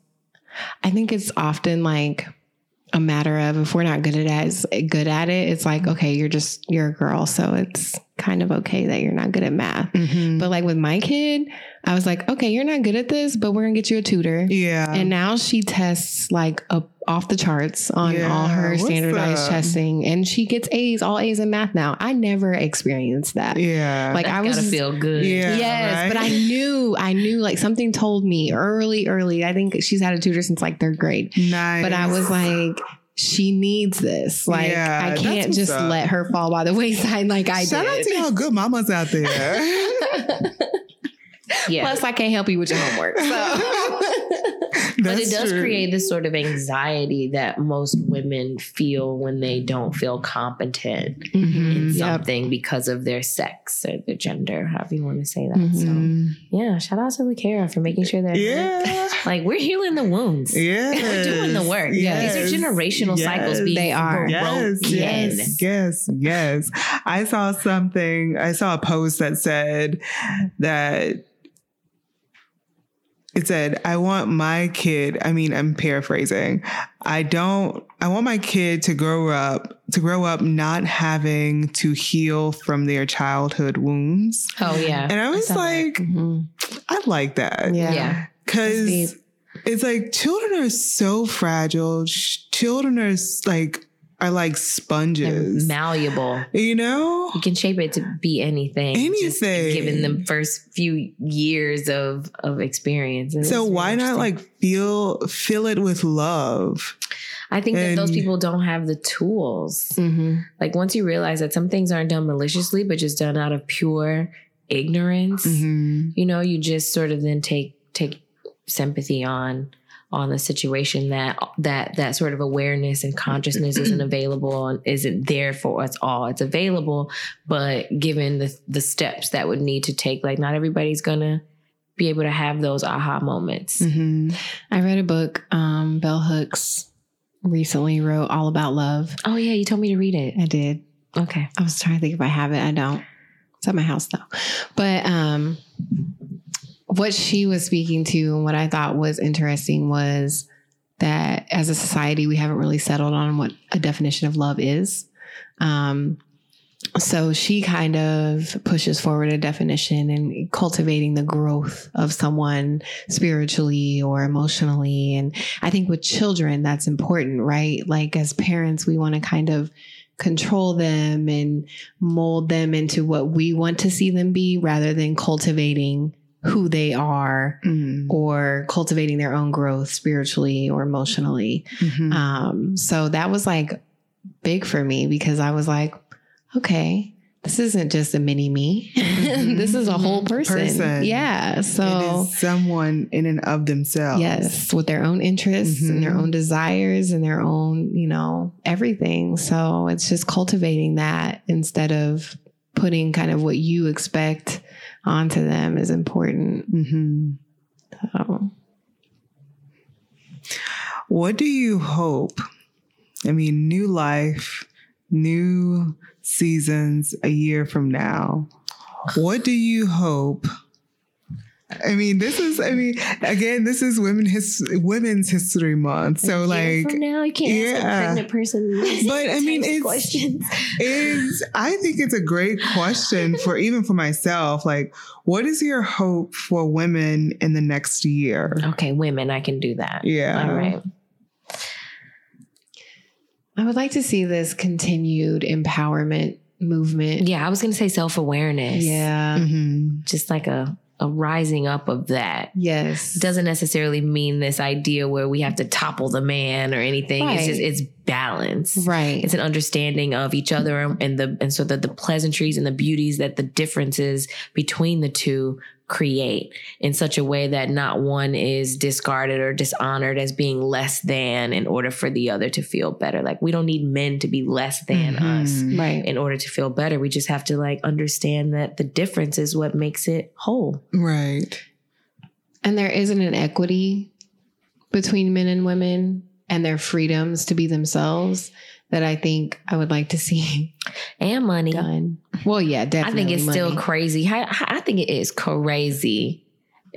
I think it's often like a matter of if we're not good at it, good at it, it's like, okay, you're just you're a girl, so it's kind of okay that you're not good at math. Mhm. But like with my kid, I was like, okay, you're not good at this, but we're gonna get you a tutor. yeah. And now she tests like up off the charts on Yeah, all her standardized up? testing, and she gets A's, all A's in math now. I never experienced that. yeah. Like That's I was gotta feel good. Yeah. yes, but I knew, I knew like something told me early, early. I think she's had a tutor since like third grade, nice. but I was like, she needs this. Like Yeah, I can't just up. let her fall by the wayside like I Shout out did. to y'all good mamas out there. Yeah. Plus, I can't help you with your homework. So. but it does create this sort of anxiety that most women feel when they don't feel competent Mhm. in Yep. something because of their sex or their gender, however you want to say that. Mhm. So yeah, shout out to Lakara for making sure that Yeah. like we're healing the wounds. Yeah, We're doing the work. Yes. These are generational Yes. cycles being They are. Yes, broken. yes, yes, yes. I saw something, I saw a post that said that it said, I want my kid, I mean, I'm paraphrasing. I don't, I want my kid to grow up, to grow up not having to heal from their childhood wounds. Oh yeah. And I was saw that. like, Mhm. I like that. Yeah. yeah. Cause it's like children are so fragile. Children are like are like They're sponges. malleable. you know? You can shape it to be anything. Anything. given the first few years of of experience. And So why not like feel fill it with love? I think that those people don't have the tools. Mhm. Like once you realize that some things aren't done maliciously, but just done out of pure ignorance, Mhm. you know, you just sort of then take take sympathy on on the situation that that that sort of awareness and consciousness isn't available and isn't there for us all. It's available, but given the the steps that would need to take, like not everybody's gonna be able to have those aha moments. Mhm. I read a book, um, Bell Hooks recently wrote All About Love. Oh yeah, you told me to read it. I did. Okay. I was trying to think if I have it. I don't. It's at my house though. But um what she was speaking to and what I thought was interesting was that as a society we haven't really settled on what a definition of love is. Um so she kind of pushes forward a definition and cultivating the growth of someone spiritually or emotionally. And I think with children, that's important, right? Like as parents, we want to kind of control them and mold them into what we want to see them be rather than cultivating who they are Mhm. or cultivating their own growth spiritually or emotionally. Mhm. Um, so that was like big for me because I was like, okay, this isn't just a mini me. this is a whole person. Person. Yeah. So someone in and of themselves. yes, with their own interests and their Mhm. own desires and their own, you know, everything. So it's just cultivating that instead of putting kind of what you expect onto them is important. hmm So What do you hope? I mean, new life, new seasons a year from now. What do you hope? I mean, this is, I mean, again, this is women his, Women's History Month. So, A like, from now, you can't ask a pregnant person. But, I mean, it's- questions. it's, I think it's a great question for even for myself. Like, what is your hope for women in the next year? Okay, women, I can do that. Yeah. All right. I would like to see this continued empowerment movement. Yeah, I was going to say self awareness. Yeah. Mhm. just like a a rising up of that. Yes. Doesn't necessarily mean this idea where we have to topple the man or anything. It's just it's balance. right. It's an understanding of each other and the and so that the pleasantries and the beauties that the differences between the two create in such a way that not one is discarded or dishonored as being less than in order for the other to feel better. Like we don't need men to be less than us Mhm. right. in order to feel better. We just have to like understand that the difference is what makes it whole. Right. And there isn't an equity between men and women and their freedoms to be themselves that I think I would like to see and money. done. Well, yeah, definitely. I think it's still crazy. I, I think it is crazy.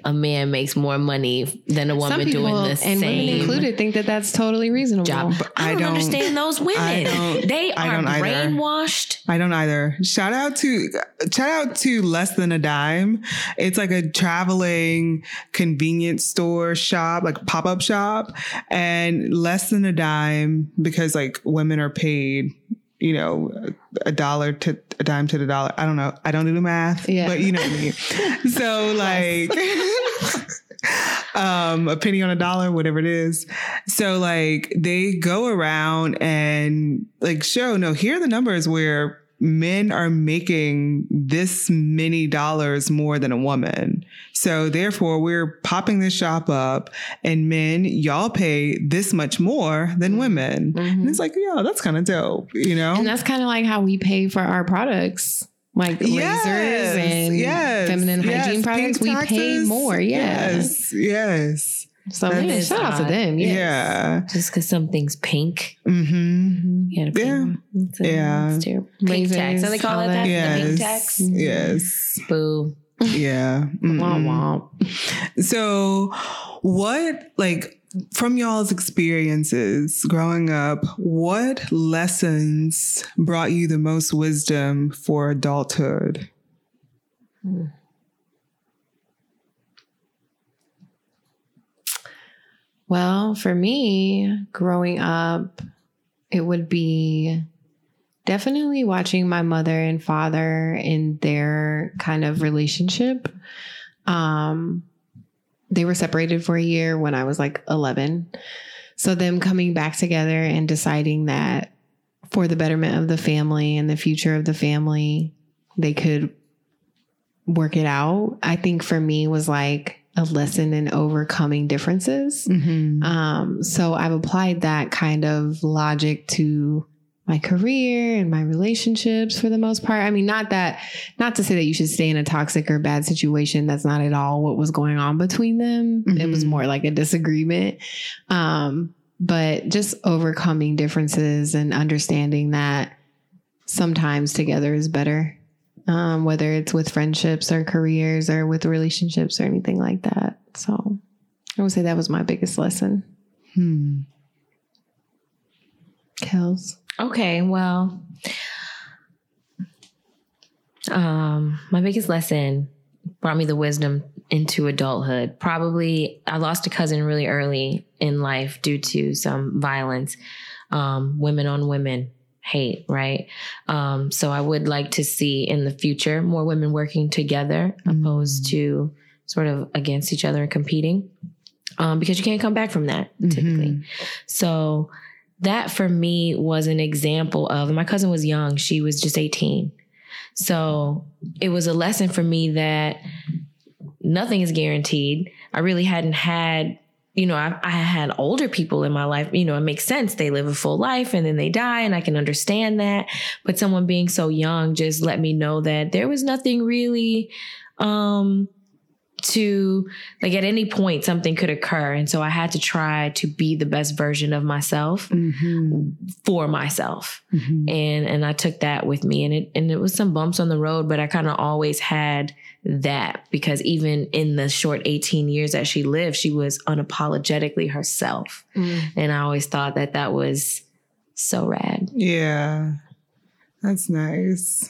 A man makes more money than a woman people, doing the and same women included, think that that's totally reasonable. job. I I don't, don't- understand those women. They are either. brainwashed. I don't either. Shout out to shout out to less than a dime. It's like a traveling convenience store shop, like pop up shop, and less than a dime because like women are paid, you know, a dollar to a dime to the dollar. I don't know. I don't do the math, Yeah. but you know what I mean. So like. um a penny on a dollar whatever it is so like they go around and like show no here are the numbers where men are making this many dollars more than a woman so therefore we're popping this shop up and men y'all pay this much more than mm-hmm. women and mm-hmm. it's like yo that's kind of dope you know And that's kind of like how we pay for our products, like Yes, lasers and yes, feminine yes, hygiene products. We pay more. Yeah. Yes. Yes. So That yeah, is shout out to them. Yes. Yeah. Just because something's pink. Mm-hmm. You Yeah. more. It's, Yeah. It's terrible. Pink tax. Don't they call it that? that. The pink Yes. tax? Yes. Boo. Yeah. Womp womp. So, what, like, from y'all's experiences growing up, what lessons brought you the most wisdom for adulthood? Well, for me, growing up, it would be definitely watching my mother and father in their kind of relationship. Um, they were separated for a year when I was like 11. So, them coming back together and deciding that for the betterment of the family and the future of the family, they could work it out. I think for me was like a lesson in overcoming differences. Mm-hmm. Um, so I've applied that kind of logic to my career and my relationships for the most part. I mean, not that, not to say that you should stay in a toxic or bad situation. That's not at all what was going on between them. It was Mhm. more like a disagreement. Um, but just overcoming differences and understanding that sometimes together is better. Um, whether it's with friendships or careers or with relationships or anything like that. So I would say that was my biggest lesson. Hmm. Kels. Okay, well, um, my biggest lesson brought me the wisdom into adulthood. Probably, I lost a cousin really early in life due to some violence, um, women on women hate, right? Um, so I would like to see in the future more women working together opposed to sort of against each other and competing. Um, because you can't come back from that typically. So that for me was an example of my cousin was young, she was just 18. So it was a lesson for me that nothing is guaranteed. I really hadn't had, you know, I, I had older people in my life, you know, it makes sense. They live a full life and then they die, and I can understand that. But someone being so young just let me know that there was nothing really um to like at any point something could occur and so i had to try to be the best version of myself Mm-hmm. for myself Mm-hmm. and and I took that with me and it and it was some bumps on the road but I kind of always had that because even in the short 18 years that she lived she was unapologetically herself and I always thought that that was so rad Yeah. That's nice.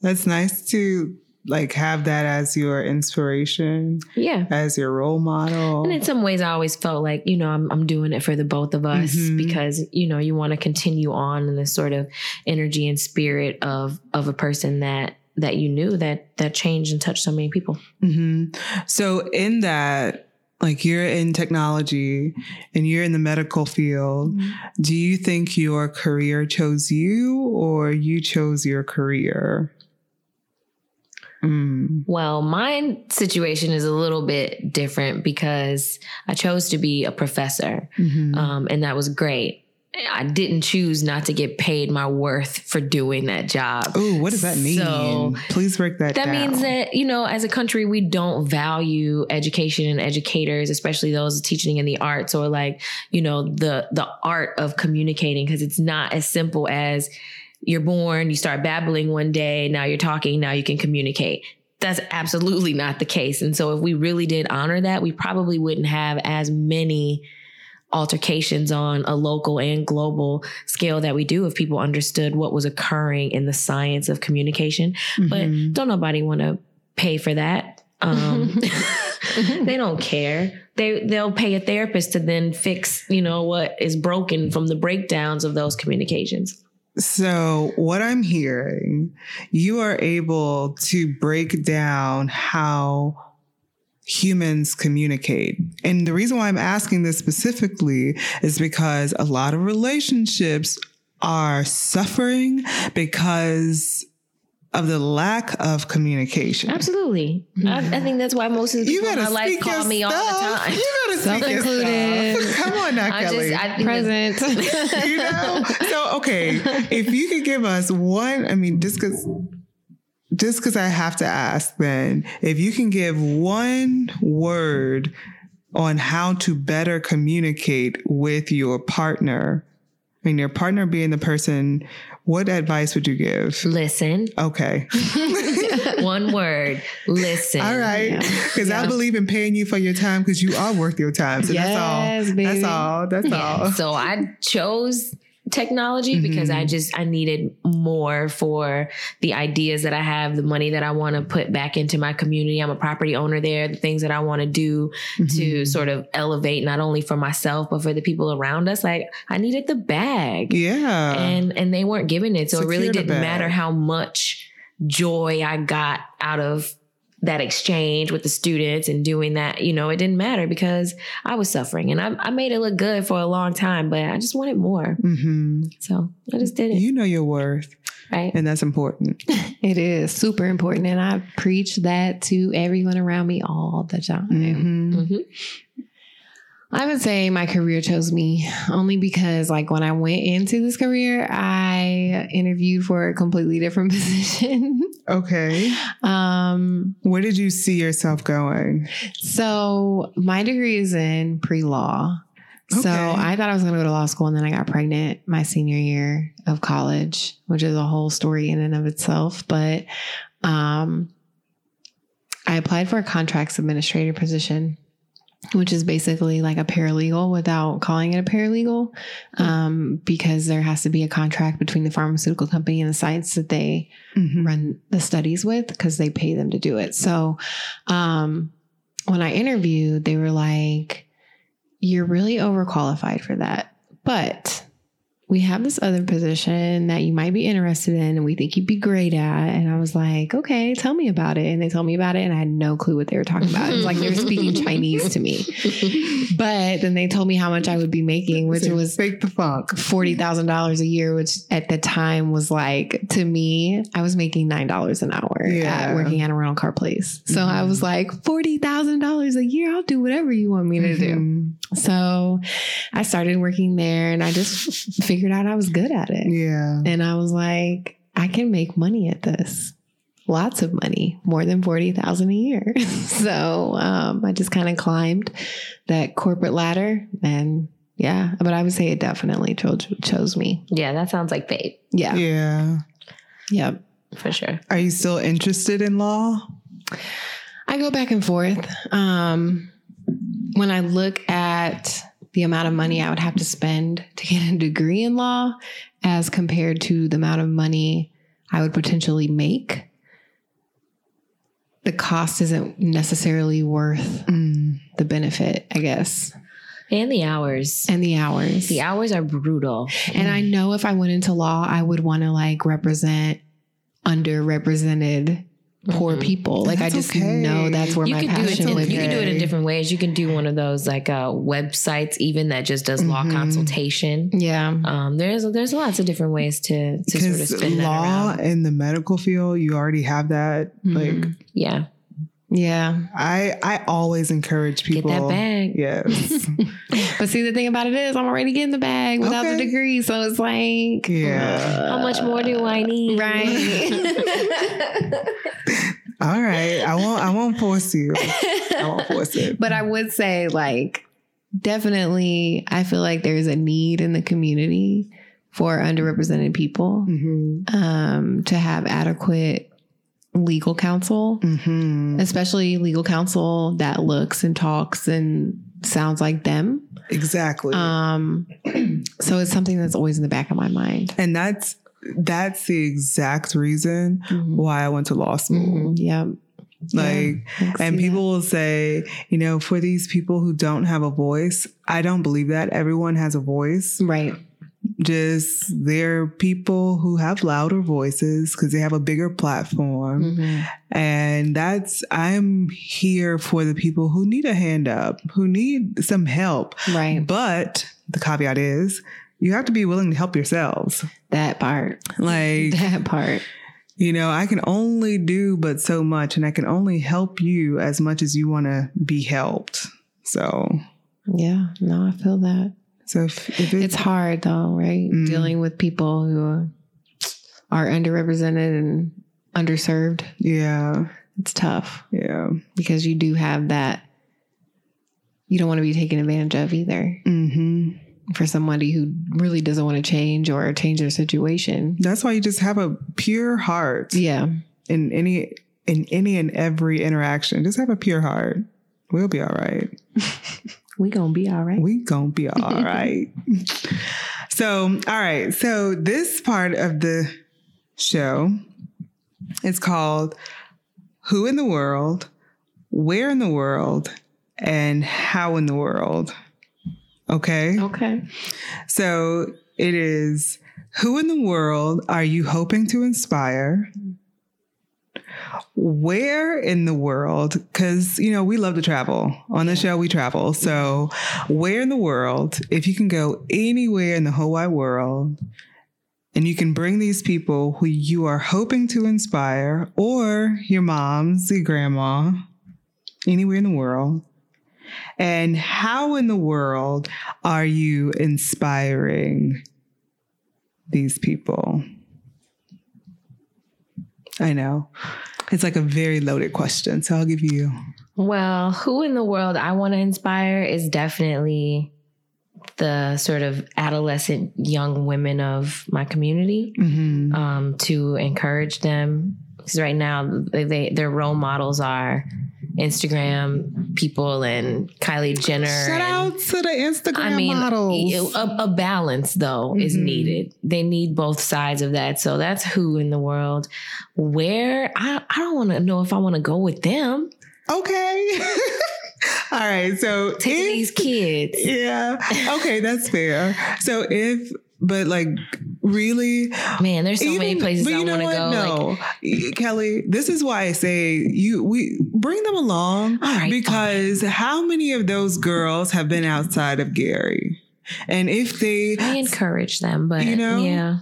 That's nice to like have that as your inspiration, yeah as your role model. and in some ways I always felt like you know I'm I'm doing it for the both of us Mhm. because you know you want to continue on in this sort of energy and spirit of of a person that that you knew that that changed and touched so many people hmm So in that, like you're in technology and you're in the medical field, do you think your career chose you or you chose your career? Mm. Well, my situation is a little bit different because I chose to be a professor, Mhm. um, and that was great. I didn't choose not to get paid my worth for doing that job. Ooh, what does that mean? So- Please break that, That down. means that, you know, as a country, we don't value education and educators, especially those teaching in the arts or like, you know, the the art of communicating, because it's not as simple as you're born, you start babbling one day, now you're talking, now you can communicate. That's absolutely not the case. And so if we really did honor that, we probably wouldn't have as many altercations on a local and global scale that we do if people understood what was occurring in the science of communication Mhm. but don't nobody want to pay for that. Um, they don't care. They they'll pay a therapist to then fix you know what is broken from the breakdowns of those communications. So, what I'm hearing, you are able to break down how humans communicate. And the reason why I'm asking this specifically is because a lot of relationships are suffering because of the lack of communication. Absolutely, I, I think that's why most of the You people in my life call your me all the time. You gotta speak your Self-included. stuff. Come on now, I Kelly. just I Present. you know so okay if you could give us one i mean just because just because i have to ask then if you can give one word on how to better communicate with your partner I mean, your partner being the person what advice would you give listen. okay One word. Listen. all right because i believe in paying you for your time because you are worth your time so Yes, that's all baby. that's all that's Yeah. all So I chose technology because I just I needed more for the ideas that I have, the money that I want to put back into my community. I'm a property owner there, the things that I want to do to sort of elevate not only for myself but for the people around us. Like I needed the bag. yeah And and they weren't giving it. So it really didn't matter how much joy I got out of that exchange with the students and doing that, you know, it didn't matter because I was suffering and I, I made it look good for a long time, but I just wanted more. hmm So I just did it. you know your worth right. and that's important It is super important. And I preach that to everyone around me all the time. Mhm. hmm I would say my career chose me only because, like, when I went into this career, I interviewed for a completely different position. Okay. um, Where did you see yourself going? so my degree is in pre law. So I thought I was going to go to law school, and then I got pregnant my senior year of college, which is a whole story in and of itself. But um, I applied for a contracts administrator position, which is basically like a paralegal without calling it a paralegal, um, because there has to be a contract between the pharmaceutical company and the sites that they Mhm. run the studies with because they pay them to do it. So um, when I interviewed, they were like, You're really overqualified for that. But we have this other position that you might be interested in and we think you'd be great at. And I was like, okay, tell me about it. And they told me about it and I had no clue what they were talking about. It was like they were speaking Chinese to me. But then they told me how much I would be making, which So was fake the funk. forty thousand dollars a year, which at the time was like to me, I was making nine dollars an hour Yeah. at working at a rental car place. So I Mhm. was like, forty thousand dollars a year, I'll do whatever you want me to do. Mhm. So I started working there, and I just figured out I was good at it. Yeah. And I was like, I can make money at this. Lots of money, more than 40,000 a year. so um, I just kind of climbed that corporate ladder and yeah, but I would say it definitely chose, chose me. Yeah, that sounds like fate Yeah. Yeah. Yep. for sure. Are you still interested in law? I go back and forth. Um, when I look at the amount of money I would have to spend to get a degree in law as compared to the amount of money I would potentially make, the cost isn't necessarily worth Mm. the benefit, I guess, And the hours. and the hours. The hours are brutal. And I know if I went into law, I would want to like represent underrepresented poor Mhm. people. Like I just okay. know that's where you my could do it. passion In, you can do it in different ways. You can do one of those like uh, websites, even that just does law Mhm. consultation. Yeah. Um, there's there's lots of different ways to to sort of spin law around. in the medical field, you already have that. Like, Yeah, Yeah. I I always encourage people. Get people. that bag. Yes. But see, the thing about it is, I'm already getting the bag without Okay. the degree. So it's like, Yeah. How much more do I need? Right. All right. I won't I won't force you. I won't force it. but I would say, like, definitely, I feel like there's a need in the community for underrepresented people Mm-hmm. um, to have adequate legal counsel, Mm-hmm. especially legal counsel that looks and talks and sounds like them. Exactly. Um, so it's something that's always in the back of my mind. and that's that's the exact reason Mhm. why I went to law school. Mhm. Yeah. Like can and people will say, you know, for these people who don't have a voice, I don't believe that. Everyone has a voice. right. Just there are people who have louder voices because they have a bigger platform. Mhm. And that's, I'm here for the people who need a hand up, who need some help. Right. But the caveat is, you have to be willing to help yourselves. That part. Like, That part. you know, I can only do but so much, and I can only help you as much as you want to be helped. So, Yeah. No, I feel that. So if, if It's hard though, right? Mm. Dealing with people who are underrepresented and underserved. yeah, It's tough yeah, because you do have that. You don't want to be taken advantage of either hmm for somebody who really doesn't want to change or change their situation. that's why you just have a pure heart Yeah. in any in any and every interaction. Just have a pure heart. We'll be all right. We gonna be all right. We gonna be all right. So, all right. So this part of the show is called Who in the World, Where in the World, and How in the World. Okay. Okay. So it is Who in the world are you hoping to inspire? Where in the world? Because, you know, we love to travel. On the show, we travel. So, where in the world, if you can go anywhere in the whole wide world, and you can bring these people who you are hoping to inspire, or your moms, your grandma, anywhere in the world, and how in the world are you inspiring these people? I know. It's like a very loaded question. So I'll give you. Well, who in the world I want to inspire is definitely the sort of adolescent young women of my community Mhm. um, to encourage them. Because right now, they, they their role models are Instagram people and Kylie Jenner. Shout and- out to the Instagram I mean, models. a, a balance though is Mhm. needed. They need both sides of that. So that's who in the world. Where I I don't want to know if I want to go with them. okay. All right. So Taking if- these kids. yeah. Okay, that's fair. So if, but like, really, Man, there's so many places I want to go. Like, No, Kelly, this is why I say you we bring them along right, because how many of those girls have been outside of Gary? And if they I encourage them, but You know? yeah,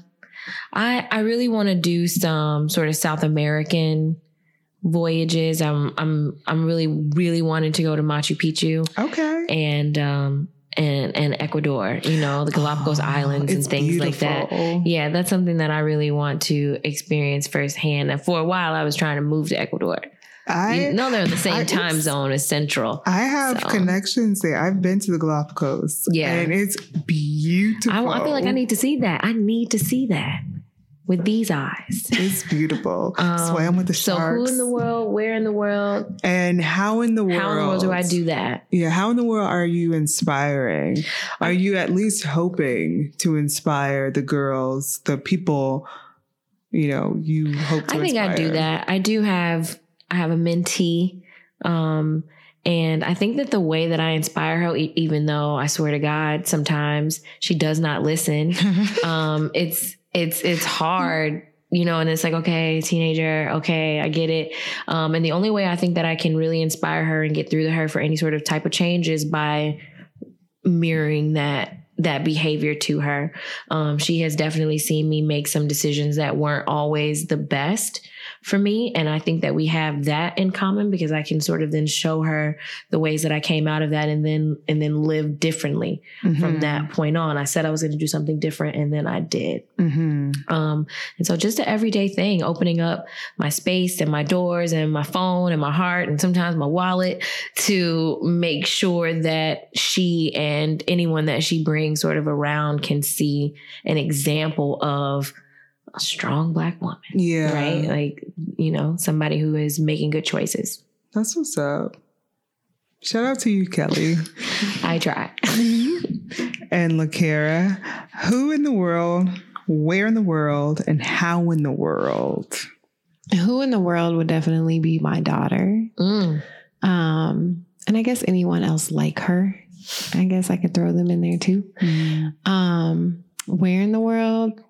I I really want to do some sort of South American voyages. I'm I'm I'm really really wanting to go to Machu Picchu okay, and um and and Ecuador. You know the Galapagos Oh, Islands and things like that. Yeah, that's something that I really want to experience firsthand. And for a while, I was trying to move to Ecuador. I you know, they're in the same I- time zone as Central. I have So. connections there. I've been to the Galapagos. Yeah. and it's beautiful. I, I feel like I need to see that. I need to see that with these eyes. It's beautiful. Um, Swam with the sharks. So who in the world? Where in the world? and how in the world? How in the world do I do that? Yeah, how in the world are you inspiring? Are you at least hoping to inspire the girls, the people, you know, you hope to I think I do that. I do have I have a mentee, um, and I think that the way that I inspire her, even though I swear to God, sometimes she does not listen. um, it's it's it's hard. You know, and it's like, okay, teenager, okay, I get it. Um, and the only way I think that I can really inspire her and get through to her for any sort of type of change is by mirroring that that behavior to her. Um, she has definitely seen me make some decisions that weren't always the best. For me. And I think that we have that in common because I can sort of then show her the ways that I came out of that and then and then live differently from Mhm. that point on. I said I was going to do something different and then I did. Mhm. Um, and so just an everyday thing, opening up my space and my doors and my phone and my heart and sometimes my wallet to make sure that she and anyone that she brings sort of around can see an example of a strong black woman, Yeah. right? Like, you know, somebody who is making good choices. That's what's up. Shout out to you, Kelly. I try. and LaKara. Who in the world, where in the world, and how in the world? Who in the world would definitely be my daughter? Mm. Um, and I guess anyone else like her. I guess I could throw them in there too. Um, where in the world?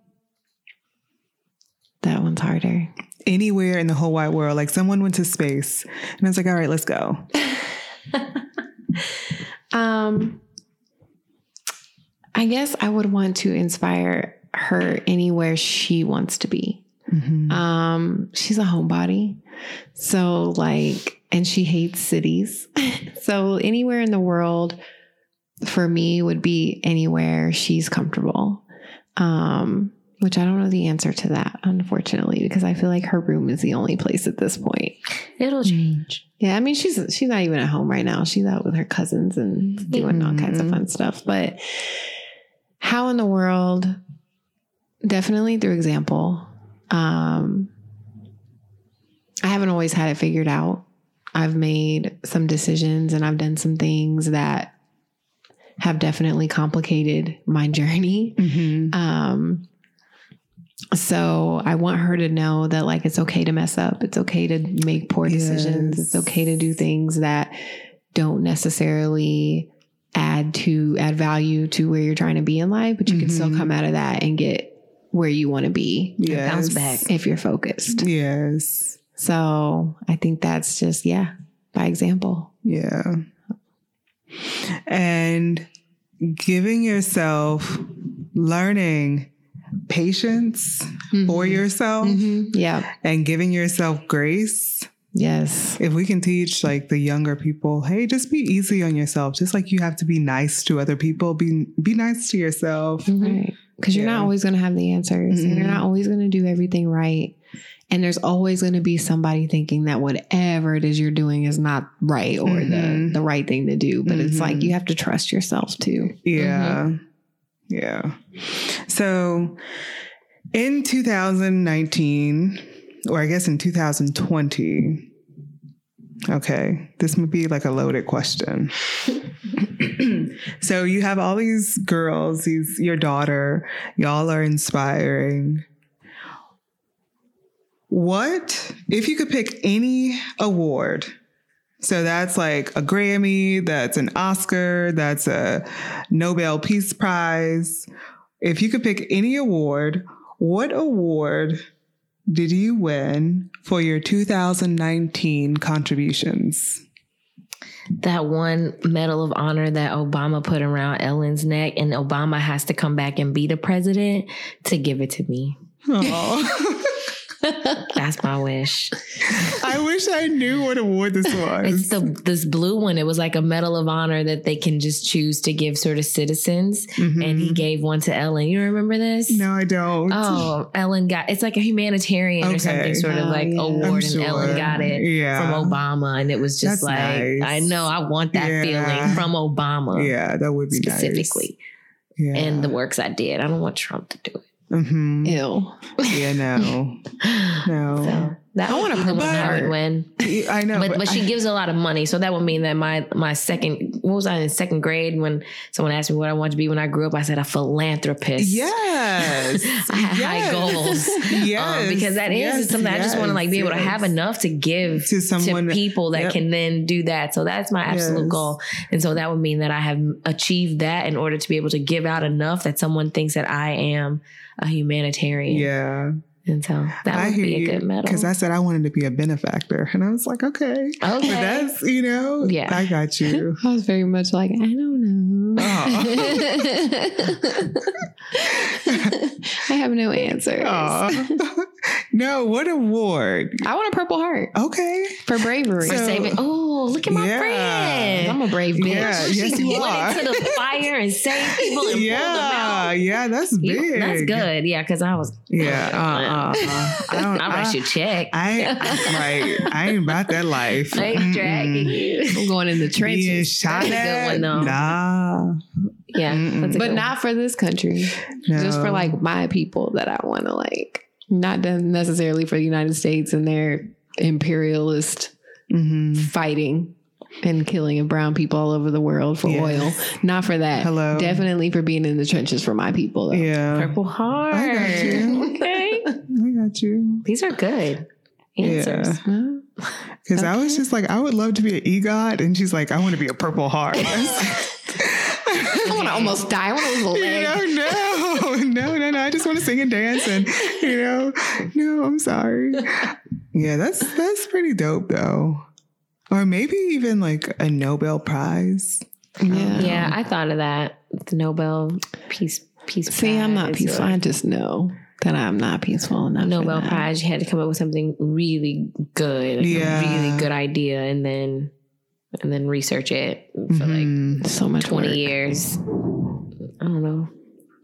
That one's harder. Anywhere in the whole wide world. Like someone went to space and I was like, all right, let's go. Um, I guess I would want to inspire her anywhere she wants to be. Mhm. Um, she's a homebody. So like, and she hates cities. so anywhere in the world for me would be anywhere she's comfortable. Um, which I don't know the answer to that, unfortunately, because I feel like her room is the only place at this point. It'll change. Yeah, I mean she's she's not even at home right now. She's out with her cousins and doing all kinds of Mhm. fun stuff. But how in the world? Definitely through example. Um, I haven't always had it figured out. I've made some decisions and I've done some things that have definitely complicated my journey. Mhm. Um, so I want her to know that like it's okay to mess up. It's okay to make poor decisions. Yes. It's okay to do things that don't necessarily add to add value to where you're trying to be in life, but you can still Mhm. come out of that and get where you want to be Yes. Bounce back. if you're focused. Yes. So I think that's just yeah, by example. Yeah. And giving yourself learning patience for yourself Mhm. Yeah. and giving yourself grace. Yes. If we can teach like the younger people, hey, just be easy on yourself. Just like you have to be nice to other people, be be nice to yourself. Right. Because you're Yeah. not always going to have the answers and you're not always going to do everything right. And there's always going to be somebody thinking that whatever it is you're doing is not right or the, Mhm. the right thing to do. But it's like Mhm. you have to trust yourself too. Yeah. Yeah. So in 2019, or I guess in 2020, okay, this would be like a loaded question. so you have all these girls, these your daughter, y'all are inspiring. What if you could pick any award? So that's like a Grammy, that's an Oscar, that's a Nobel Peace Prize. If you could pick any award, what award did you win for your 2019 contributions? that one medal of honor that Obama put around Ellen's neck, and Obama has to come back and be the president to give it to me. Aw. That's my wish. I wish I knew what award this was. It's the this blue one. It was like a medal of honor that they can just choose to give sort of citizens, Mhm. and he gave one to Ellen. You remember this? no, I don't. Oh, Ellen got it's like a humanitarian or something sort of Oh, like yeah. award, I'm and. Ellen got it Yeah. from Obama, and it was just That's like nice. I know I want that Yeah. feeling from Obama Yeah, that would be specifically, Nice. Yeah. and the works I did. I don't want Trump to do it. Mhm. Ew. Yeah, no. No. So that I want be the purple one I would heart. win. I know. but, but she I- gives a lot of money, so that would mean that my my second what was I in second grade when someone asked me what I wanted to be when I grew up? I said a philanthropist. Yes. I had high goals. Yes. Um, because that is Yes, something I just want to like be able to have enough to give To someone- people that Yep. can then do that. So that's my absolute Yes. goal. And so that would mean that I have achieved that in order to be able to give out enough that someone thinks that I am a humanitarian. Yeah. And so that I would be a good medal. Because I said I wanted to be a benefactor. And I was like, okay. But okay. that's, you know, Yeah. I got you. I was very much like, I don't know. I have no answers. Aw. no, what award? I want a Purple Heart Okay. for bravery. For saving. Oh, look at my Yeah. friend. I'm a brave bitch. Yeah, She yes, you went are. into the fire and saved people and pulled them Yeah, out. yeah, that's big. You- That's good. Yeah, because I was. Yeah, uh, uh, uh, I don't. I'll write I, you a check. I, I right. I ain't about that life. I ain't dragging you. I'm going in the Being trenches. shot That's a good one, though. Nah, Yeah, that's a But good not for this country. no. Just for like my people that I want to like. Not done necessarily for the United States and their imperialist Mhm. fighting and killing of brown people all over the world for Yes. oil. Not for that. Hello. Definitely for being in the trenches for my people. Though. Yeah, Purple Heart. I got you. Okay. I got you. These are good answers. Yeah. Huh? Because I was just like, I would love to be an EGOT, and she's like, I want to be a Purple Heart. I want to almost die. I want to lose a you leg. know, no. I just want to sing and dance, and you know, no, I'm sorry. Yeah, that's that's pretty dope, though. Or maybe even like a Nobel Prize. Yeah. Yeah, I thought of that. The Nobel Peace Peace See, I'm not Prize peaceful. or I just know that I'm not peaceful enough. Nobel. Prize. You had to come up with something really good, like Yeah. a really good idea, and then and then research it for like Mhm. So much 20 work. years. I don't know.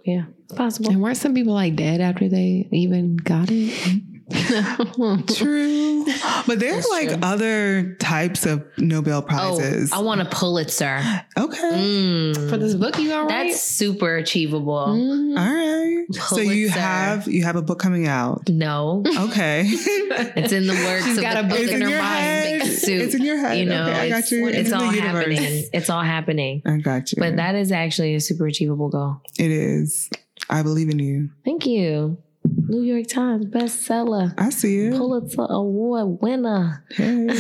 Yeah, possible. And weren't some people like dead after they even got it? True, but there's That's like true. other types of Nobel prizes. Oh, I want a Pulitzer. okay, Mm. For this book, you all right? That's super achievable. Mhm. all right. So you have you have a book coming out. No, Okay, it's in the works. She's of got the a book it's in in her your mind. head. Suit. It's in your head. You know, okay, I got it's, you. it's in all happening. It's all happening. I got you. But that is actually a super achievable goal. it is. I believe in you. Thank you. New York Times bestseller, I see it. Pulitzer Award winner. Hey.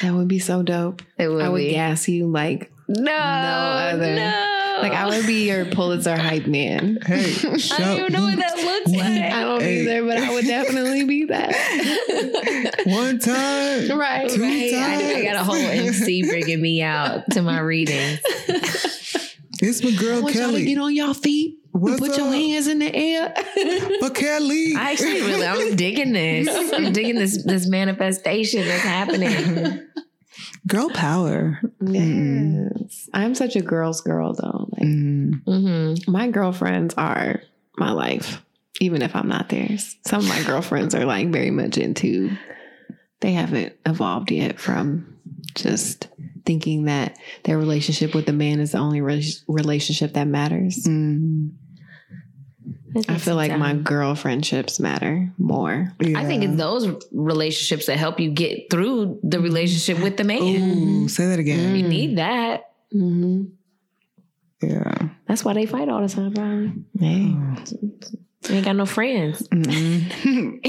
That would be so dope. It would I would be. gas you like No, other. no. like I would be your Pulitzer hype man. Hey, I show- don't even know what that looks One- like. I don't Hey. either, but I would definitely be that. One time. right, Two right. I, I got a whole MC bringing me out to my reading. It's my I girl want y'all to get on your feet. What's put your hands in the air. but Kelly. I actually really, I'm digging this. I'm digging this this manifestation that's happening. girl power. yes. I'm such a girl's girl though. Like Mm. Mm-hmm. my girlfriends are my life, even if I'm not theirs. Some of my girlfriends are like very much into, they haven't evolved yet from just thinking that their relationship with the man is the only re- relationship that matters. Mm. I feel like my girl friendships matter more. I think it's those relationships that help you get through the relationship with the man. Ooh, say that again. You need that. Mm-hmm. Yeah. That's why they fight all the time, probably. Hey. They ain't got no friends. Mm-mm.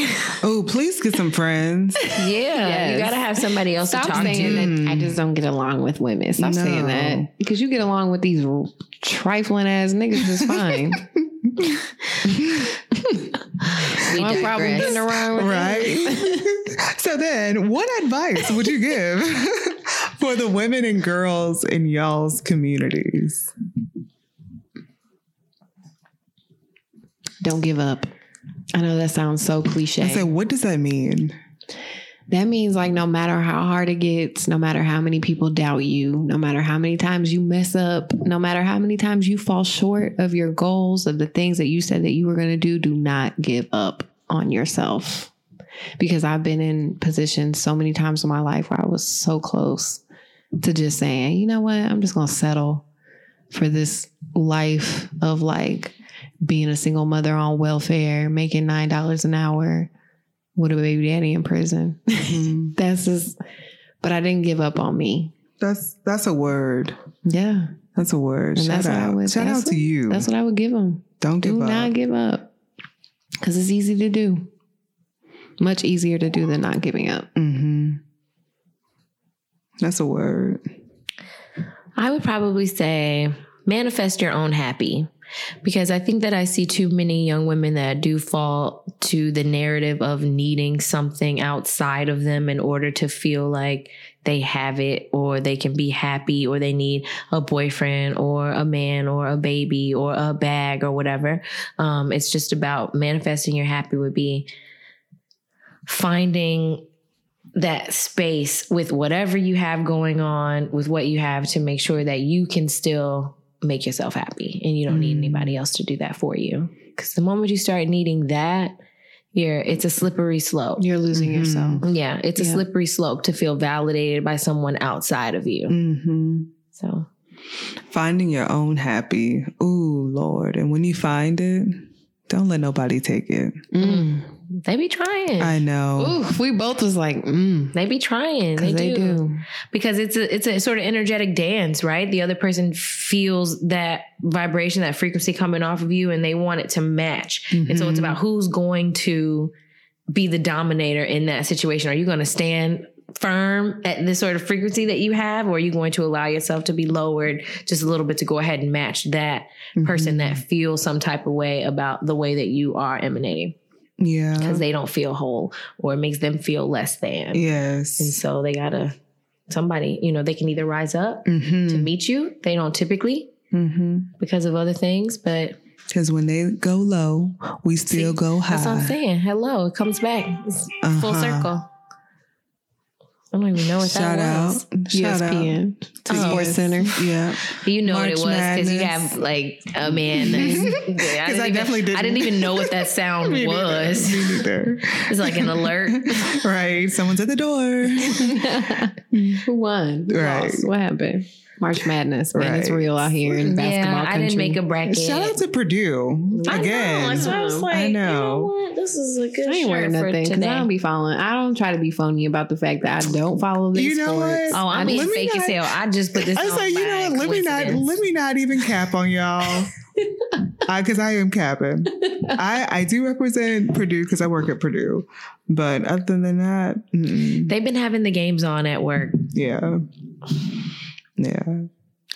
oh, please get some friends. Yeah, Yes. you gotta have somebody else Stop to talk saying to. that I just don't get along with women. Stop saying that. Because you get along with these trifling ass niggas is fine. We No problem digress. getting around with Right. so then, what advice would you give for the women and girls in y'all's communities? Don't give up. I know that sounds so cliche. I said, what does that mean? that means like no matter how hard it gets, no matter how many people doubt you, no matter how many times you mess up, no matter how many times you fall short of your goals, of the things that you said that you were going to do, do not give up on yourself. Because I've been in positions so many times in my life where I was so close to just saying, you know what, I'm just going to settle for this life of like being a single mother on welfare, making $9 an hour with a baby daddy in prison. Mm, That's just, but I didn't give up on me. that's that's a word. Yeah. That's a word. And Shout that's what I out. would- Shout that's out to what- you. That's what I would give them. Don't Do give up. not give up. Because it's easy to do. Much easier to do than not giving up. hmm That's a word. I would probably say manifest your own happy because I think that I see too many young women that do fall to the narrative of needing something outside of them in order to feel like they have it or they can be happy or they need a boyfriend or a man or a baby or a bag or whatever. Um, it's just about manifesting your happy would be finding that space with whatever you have going on, with what you have to make sure that you can still make yourself happy and you don't need anybody else to do that for you. Because the moment you start needing that, you're it's a slippery slope. You're losing Mhm. yourself. Yeah, it's a slippery slope to feel validated by someone outside of you. hmm So Finding your own happy. Ooh, Lord. And when you find it, don't let nobody take it. Mm. They be trying. I know. Ooh, we both was like, mm. they be trying. They, they do. do. because it's a it's a sort of energetic dance, right? The other person feels that vibration, that frequency coming off of you, and they want it to match. And so it's Mhm. about who's going to be the dominator in that situation. Are you going to stand firm at this sort of frequency that you have, or are you going to allow yourself to be lowered just a little bit to go ahead and match that person that feels some type of way about the way that you are emanating Yeah. because they don't feel whole or it makes them feel less than. Yes. And so they gotta somebody, you know, they can either rise up to Mm-hmm. meet you. They don't typically Mm-hmm. because of other things, but Because when they go low, we still See, go high. that's what I'm saying. Hello, it comes back. It's full Uh-huh. circle. I don't even know what Shout that was. out. Shout out. ESPN, to Sports ES Center. Yeah. You know what it was because you have like a man. That's, I, didn't I even, definitely I didn't didn't. even know what that sound Me neither. was. Me neither. It's like an alert. right. Someone's at the door. Who won? Who Right. lost? What happened? March Madness, man. It's real out here in basketball yeah, I didn't make a bracket. Shout out to Purdue I again. know. That's I was like, I you know. know what? This is a good I ain't shirt wearing nothing because. I don't be following. I don't try to be phony about the fact that I don't follow this. You know what? Oh, I'm being Let me fake as not- hell. I just put this. I was like, you know what? Let me not let me not even cap on y'all. Because I am capping. I I do represent Purdue because I work at Purdue, but other than that, mm-mm. They've been having the games on at work. yeah, yeah.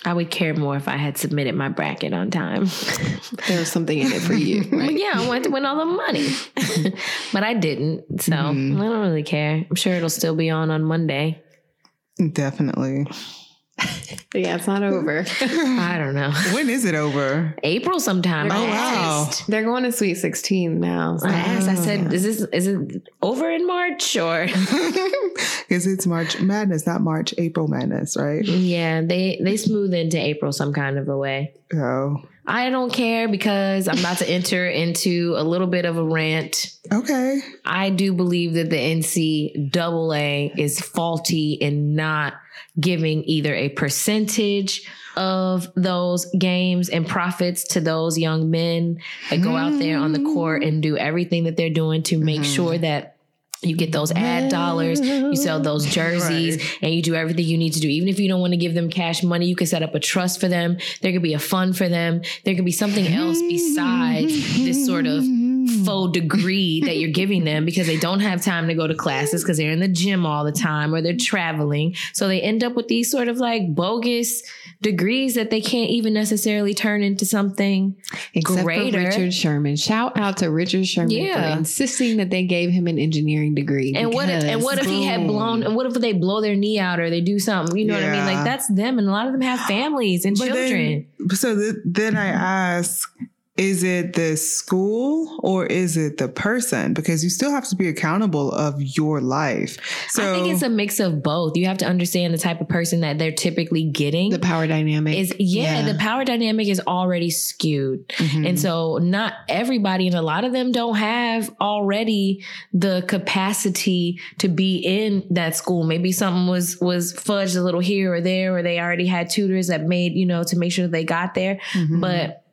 I would care more if I had submitted my bracket on time. There was something in it for you. Right? yeah, I wanted to win all the money, but I didn't. So Mhm. I don't really care. I'm sure it'll still be on on Monday. Definitely. yeah, it's not over. I don't know. When is it over? April sometime. Oh, wow. They're going to Sweet 16 now. so- I asked. I said. "Is this is it over in March or?" Because it's March Madness, not March April Madness, right? yeah, they they smooth into April some kind of a way. Oh, I don't care because I'm about to enter into a little bit of a rant. okay. I do believe that the NCAA is faulty in not giving either a percentage of those games and profits to those young men that go out there on the court and do everything that they're doing to make mm-hmm. sure that you get those ad dollars, you sell those jerseys, and you do everything you need to do. Even if you don't want to give them cash money, you can set up a trust for them. There could be a fund for them. There could be something else besides this sort of faux degree that you're giving them because they don't have time to go to classes because they're in the gym all the time or they're traveling. So they end up with these sort of like bogus degrees that they can't even necessarily turn into something Except greater. for Richard Sherman. Shout out to Richard Sherman Yeah. for insisting that they gave him an engineering degree. And what if, and because- what if he had blown and what if they blow their knee out or they do something? You know what I mean? Like that's them and a lot of them have families and But children. then, so th- then I ask, is it the school or is it the person? Because you still have to be accountable of your life. So I think it's a mix of both. You have to understand the type of person that they're typically getting. the power dynamic is yeah, the power dynamic is already skewed. Mhm. And so not everybody and a lot of them don't have already the capacity to be in that school. Maybe something was was fudged a little here or there or they already had tutors that made, you know, to make sure that they got there. Mhm. But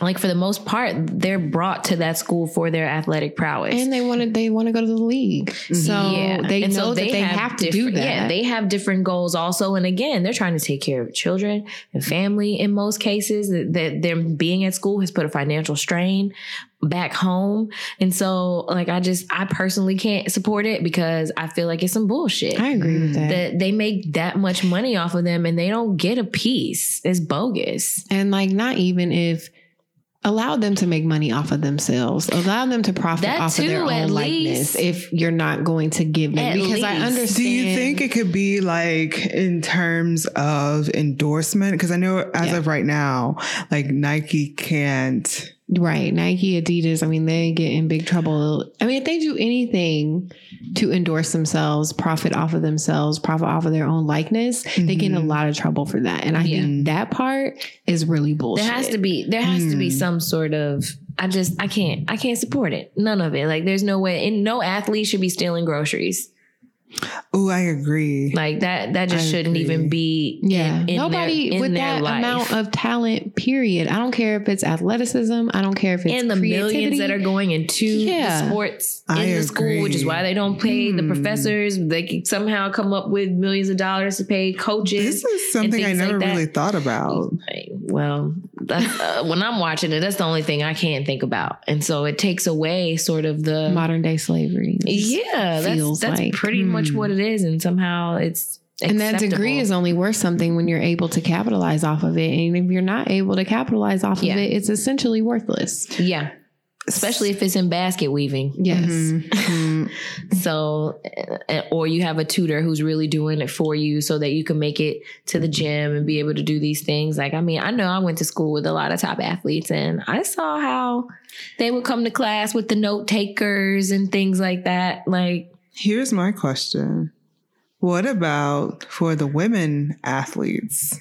like for the most part, they're brought to that school for their athletic prowess. and they wanted they want to go to the league. So yeah. they And know that they have to do that. Yeah, they have different goals also. And again, they're trying to take care of children and family in most cases. That that them being at school has put a financial strain back home. And so like I just I personally can't support it because I feel like it's some bullshit. I agree with that. that they make that much money off of them and they don't get a piece. It's bogus. And like, not even if allow them to make money off of themselves. Allow them to profit That off of their own likeness least. if you're not going to give them. At because I understand. Do you think it could be like in terms of endorsement? Because I know as Yeah. of right now, like Nike can't. Right. Nike, Adidas, I mean, they get in big trouble. I mean, if they do anything to endorse themselves, profit off of themselves, profit off of their own likeness, they get in a Mhm. lot of trouble for that. And I Yeah. think that part is really bullshit. There has to be there has to be some sort of I just I can't I can't support it. None of it. Like there's no way and no athlete should be stealing groceries. Oh, I agree. Like that that just I shouldn't agree. even be Yeah. in, in Nobody their, in with their that life. amount of talent, period. I don't care if it's athleticism. I don't care if it's and the millions that are going into Yeah. the sports I in the school, which is why they don't pay the Hmm. professors. They can somehow come up with millions of dollars to pay coaches. this is something I things like never really thought about. Like, Well, that's, uh, when I'm watching it, that's the only thing I can think about, and so it takes away sort of the modern day slavery. yeah. That's that's like, pretty much hmm. what it is, and somehow it's And that degree is only worth something when you're able to capitalize off of it. And if you're not able to capitalize off Yeah. of it, it's essentially worthless. yeah, especially if it's in basket weaving. Yes. Mhm, mhm. So, uh, or you have a tutor who's really doing it for you so that you can make it to the gym and be able to do these things. Like, I mean, I know I went to school with a lot of top athletes and I saw how they would come to class with the note takers and things like that. Like, Here's my question. What about for the women athletes?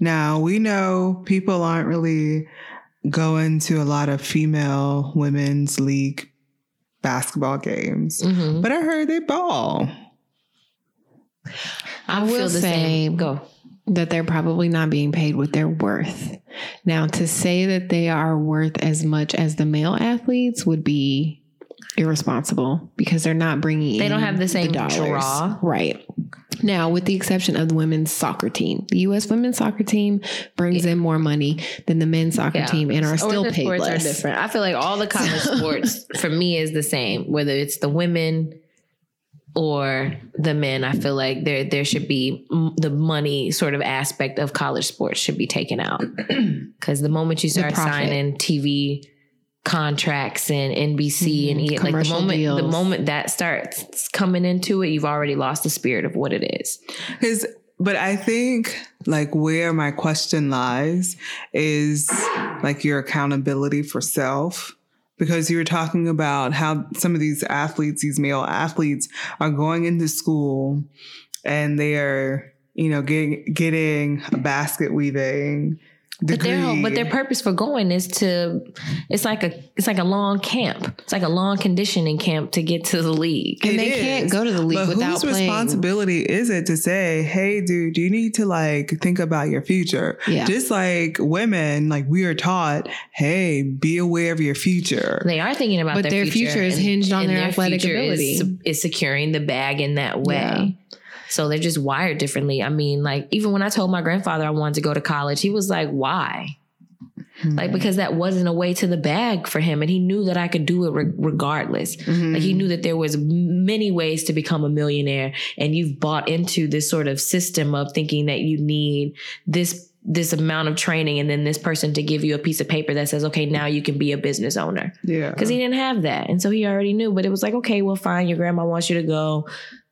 Now, we know people aren't really going to a lot of female women's league basketball games, mhm. but I heard they ball. I feel will the say same. Go. that they're probably not being paid what they're worth. Now, to say that they are worth as much as the male athletes would be irresponsible because they're not bringing They in don't have the same dollars. draw. Right. Now, with the exception of the women's soccer team, the U.S. women's soccer team brings in more money than the men's soccer Yeah. team and are still paid sports less. are different. I feel like all the college sports for me is the same, whether it's the women or the men. I feel like there there should be the money sort of aspect of college sports should be taken out because the moment you start signing TV contracts and NBC and Mhm. E like the Commercial moment the moment that starts coming into it, you've already lost the spirit of what it is. Because, but I think like where my question lies is like your accountability for self. Because you were talking about how some of these athletes, these male athletes, are going into school and they are, you know, getting getting a basket weaving But degree. their but their purpose for going is to it's like a it's like a long camp. It's like a long conditioning camp to get to the league. And It they can't go to the league But without whose playing. responsibility is it to say, "Hey, dude, you need to like think about your future"? Yeah. Just like women, like we are taught, "Hey, be aware of your future." They are thinking about But their, their future is hinged on their athletic ability. Is, is securing the bag in that way. Yeah. So they're just wired differently. I mean, like even when I told my grandfather I wanted to go to college, he was like, "Why?" Like because that wasn't a way to the bag for him, and he knew that I could do it re- regardless. Mhm. Like he knew that there was many ways to become a millionaire, and you've bought into this sort of system of thinking that you need this this amount of training and then this person to give you a piece of paper that says, okay, now you can be a business owner. yeah, Because he didn't have that, and so he already knew. But it was like, okay, well, fine. Your grandma wants you to go.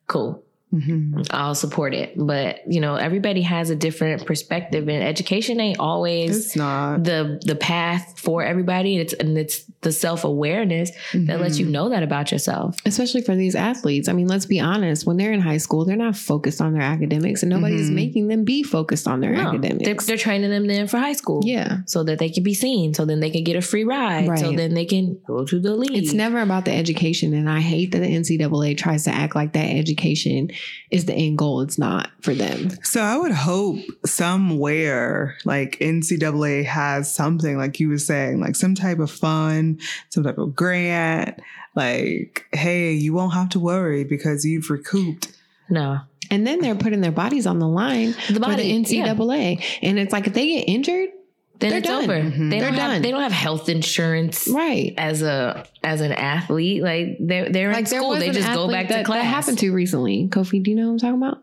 Cool. Mhm. I'll support it. But you know, everybody has a different perspective, and education ain't always the the path for everybody. It's and it's the self awareness that lets Mm-hmm. you know that about yourself. especially for these athletes. I mean, let's be honest. When they're in high school, they're not focused on their academics, and nobody's Mhm. making them be focused on their No, they're, academics. they're training them then for high school. yeah, So that they can be seen. So then they can get a free ride. So then they can go to the league. it's never about the education, and I hate that the NCAA tries to act like that education is the end goal. It's not for them. So I would hope somewhere like NCAA has something like you were saying, like some type of fund, some type of grant. Like, hey, you won't have to worry because you've recouped. no. And then they're putting their bodies on the line The for body, the yeah. NCAA, and it's like if they get injured, Then They're it's done. over. Mhm. They They're don't have they don't have health insurance right? as a as an athlete. Like they're they're in Like there school. They just go back that, to class. That happened to recently. Kofi, do you know what I'm talking about?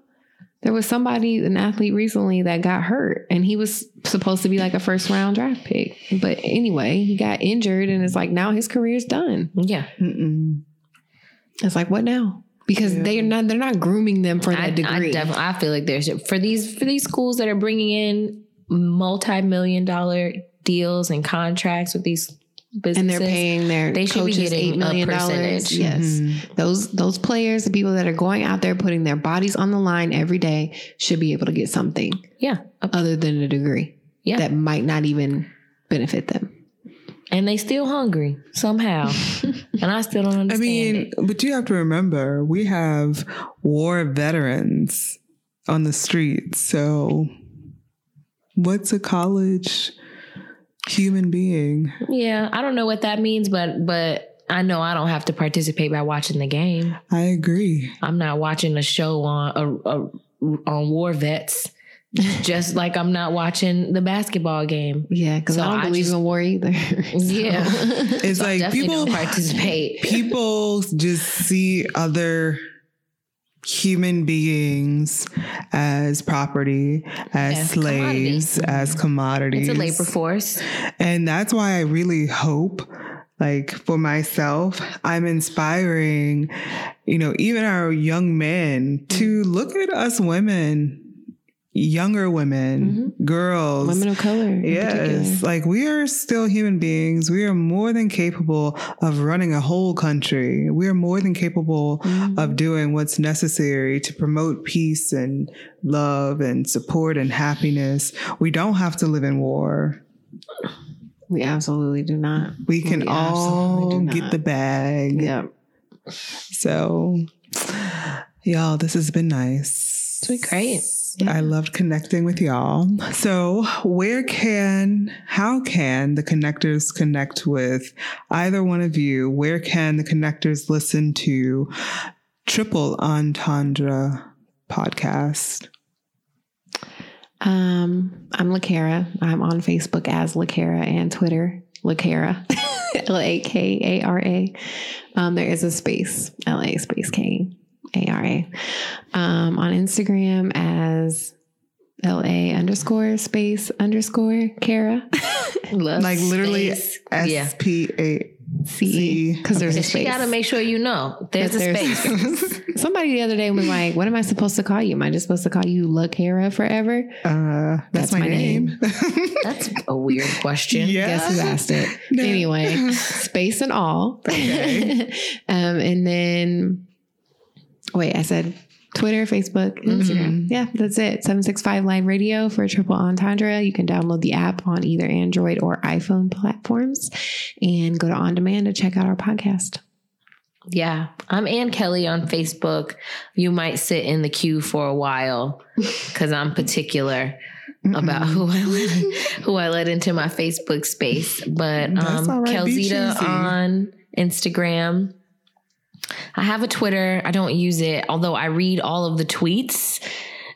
There was somebody, an athlete recently that got hurt and he was supposed to be like a first round draft pick. But anyway, he got injured and it's like now his career's done. Yeah. Mm-mm. It's like, what now? Because Yeah. they're not they're not grooming them for that I, I degree. I feel like there's for these for these schools that are bringing in multi-million dollar deals and contracts with these businesses. and they're paying their They should be coaches getting eight million a dollars. percentage. Yes, Mhm. those those players, the people that are going out there putting their bodies on the line every day, should be able to get something Yeah. other than a degree Yeah. that might not even benefit them. and they still hungry somehow. and I still don't understand. I mean, it. but you have to remember, we have war veterans on the streets. So, what's a college human being? Yeah, I don't know what that means, but but I know I don't have to participate by watching the game. I agree. I'm not watching a show on a, a on war vets, just like I'm not watching the basketball game. Yeah, because So I don't I believe just- in war either. Yeah, It's So like people don't participate. people just see other human beings as property, as As slaves, as mm-hmm. commodities. It's a labor force. And that's why I really hope, like for myself, I'm inspiring, you know, even our young men to mm-hmm. look at us women, younger women, girls. Women of color. Yes, like we are still human beings. We are more than capable of running a whole country. We are more than capable Mm-hmm. of doing what's necessary to promote peace and love and support and happiness. We don't have to live in war. We absolutely do not. We can We all absolutely get the bag. Yep. So, y'all, this has been nice. It's been great. I loved connecting with y'all. So, where can, how can the connectors connect with either one of you? Where can the connectors listen to Triple Entendre podcast? Um, I'm LaKara. I'm on Facebook as LaKara and Twitter, LaKara, L A K A R A. Um, there is a space, L A space K A R A. Um, on Instagram as L A underscore space underscore Kara. Love Like literally space. S yeah. P A C E. Because there's a She space. got to make sure you know there's That a there's- space. Somebody the other day was like, What am I supposed to call you? Am I just supposed to call you LaKara forever? Uh, that's, That's my, my name. That's a weird question. yeah. Guess who asked it? No. Anyway, space and all. Okay. um, and then, wait, I said Twitter, Facebook, Instagram. Yeah, that's it. 765 Live Radio for Triple Entendre. You can download the app on either Android or iPhone platforms and go to On Demand to check out our podcast. Yeah, I'm Ann Kelly on Facebook. You might sit in the queue for a while because I'm particular about who I let who I let into my Facebook space. But um, right. On Instagram. I have a Twitter. I don't use it, although I read all of the tweets.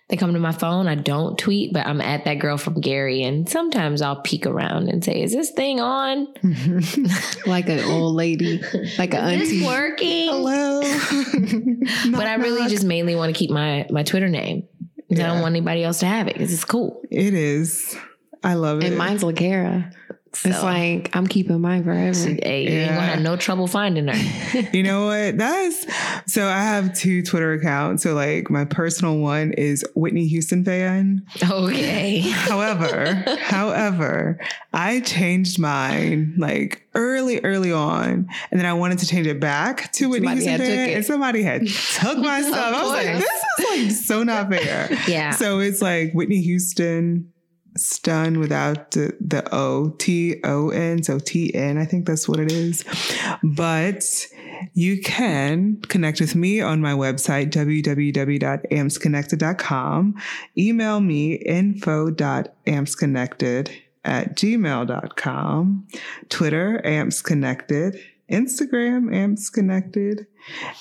They come to my phone. I don't tweet, but I'm at that girl from Gary, and sometimes I'll peek around and say, "Is this thing on? Like an old lady, like an auntie. this working?" Hello. but I really just mainly want to keep my my Twitter name. 'Cause I Yeah. don't want anybody else to have it because it's cool. It is. I love it. And mine's LaKara. It's like, I'm keeping mine forever. Hey, you ain't gonna have no trouble finding her. You know what? That's so I have two Twitter accounts. So like my personal one is Whitney Houston fan. Okay. However, however, I changed mine like early, early on, and then I wanted to change it back to Whitney Somebody Houston fan, and somebody had took my stuff. I was like, this is like so not fair. Yeah. So it's like Whitney Houston stun without the, the O, T O N. So T N, I think that's what it is. But you can connect with me on my website, www.ampsconnected.com. Email me info.ampsconnected at gmail.com. Twitter, ampsconnected. Instagram, ampsconnected.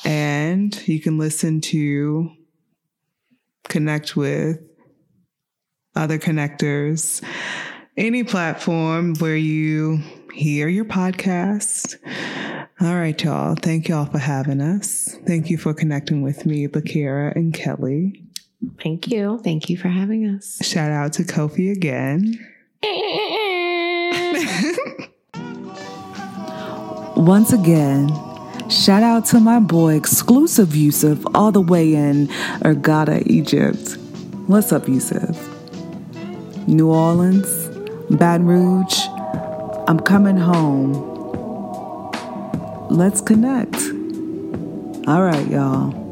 And you can listen to connect with other connectors, any platform where you hear your podcast. All right, y'all. Thank y'all for having us. Thank you for connecting with me, Bakira and Kelly. Thank you. Thank you for having us. Shout out to Kofi again. Once again, shout out to my boy exclusive Yusuf all the way in Hurghada, Egypt. What's up, Yusuf? New Orleans, Baton Rouge, I'm coming home. Let's connect. All right, y'all.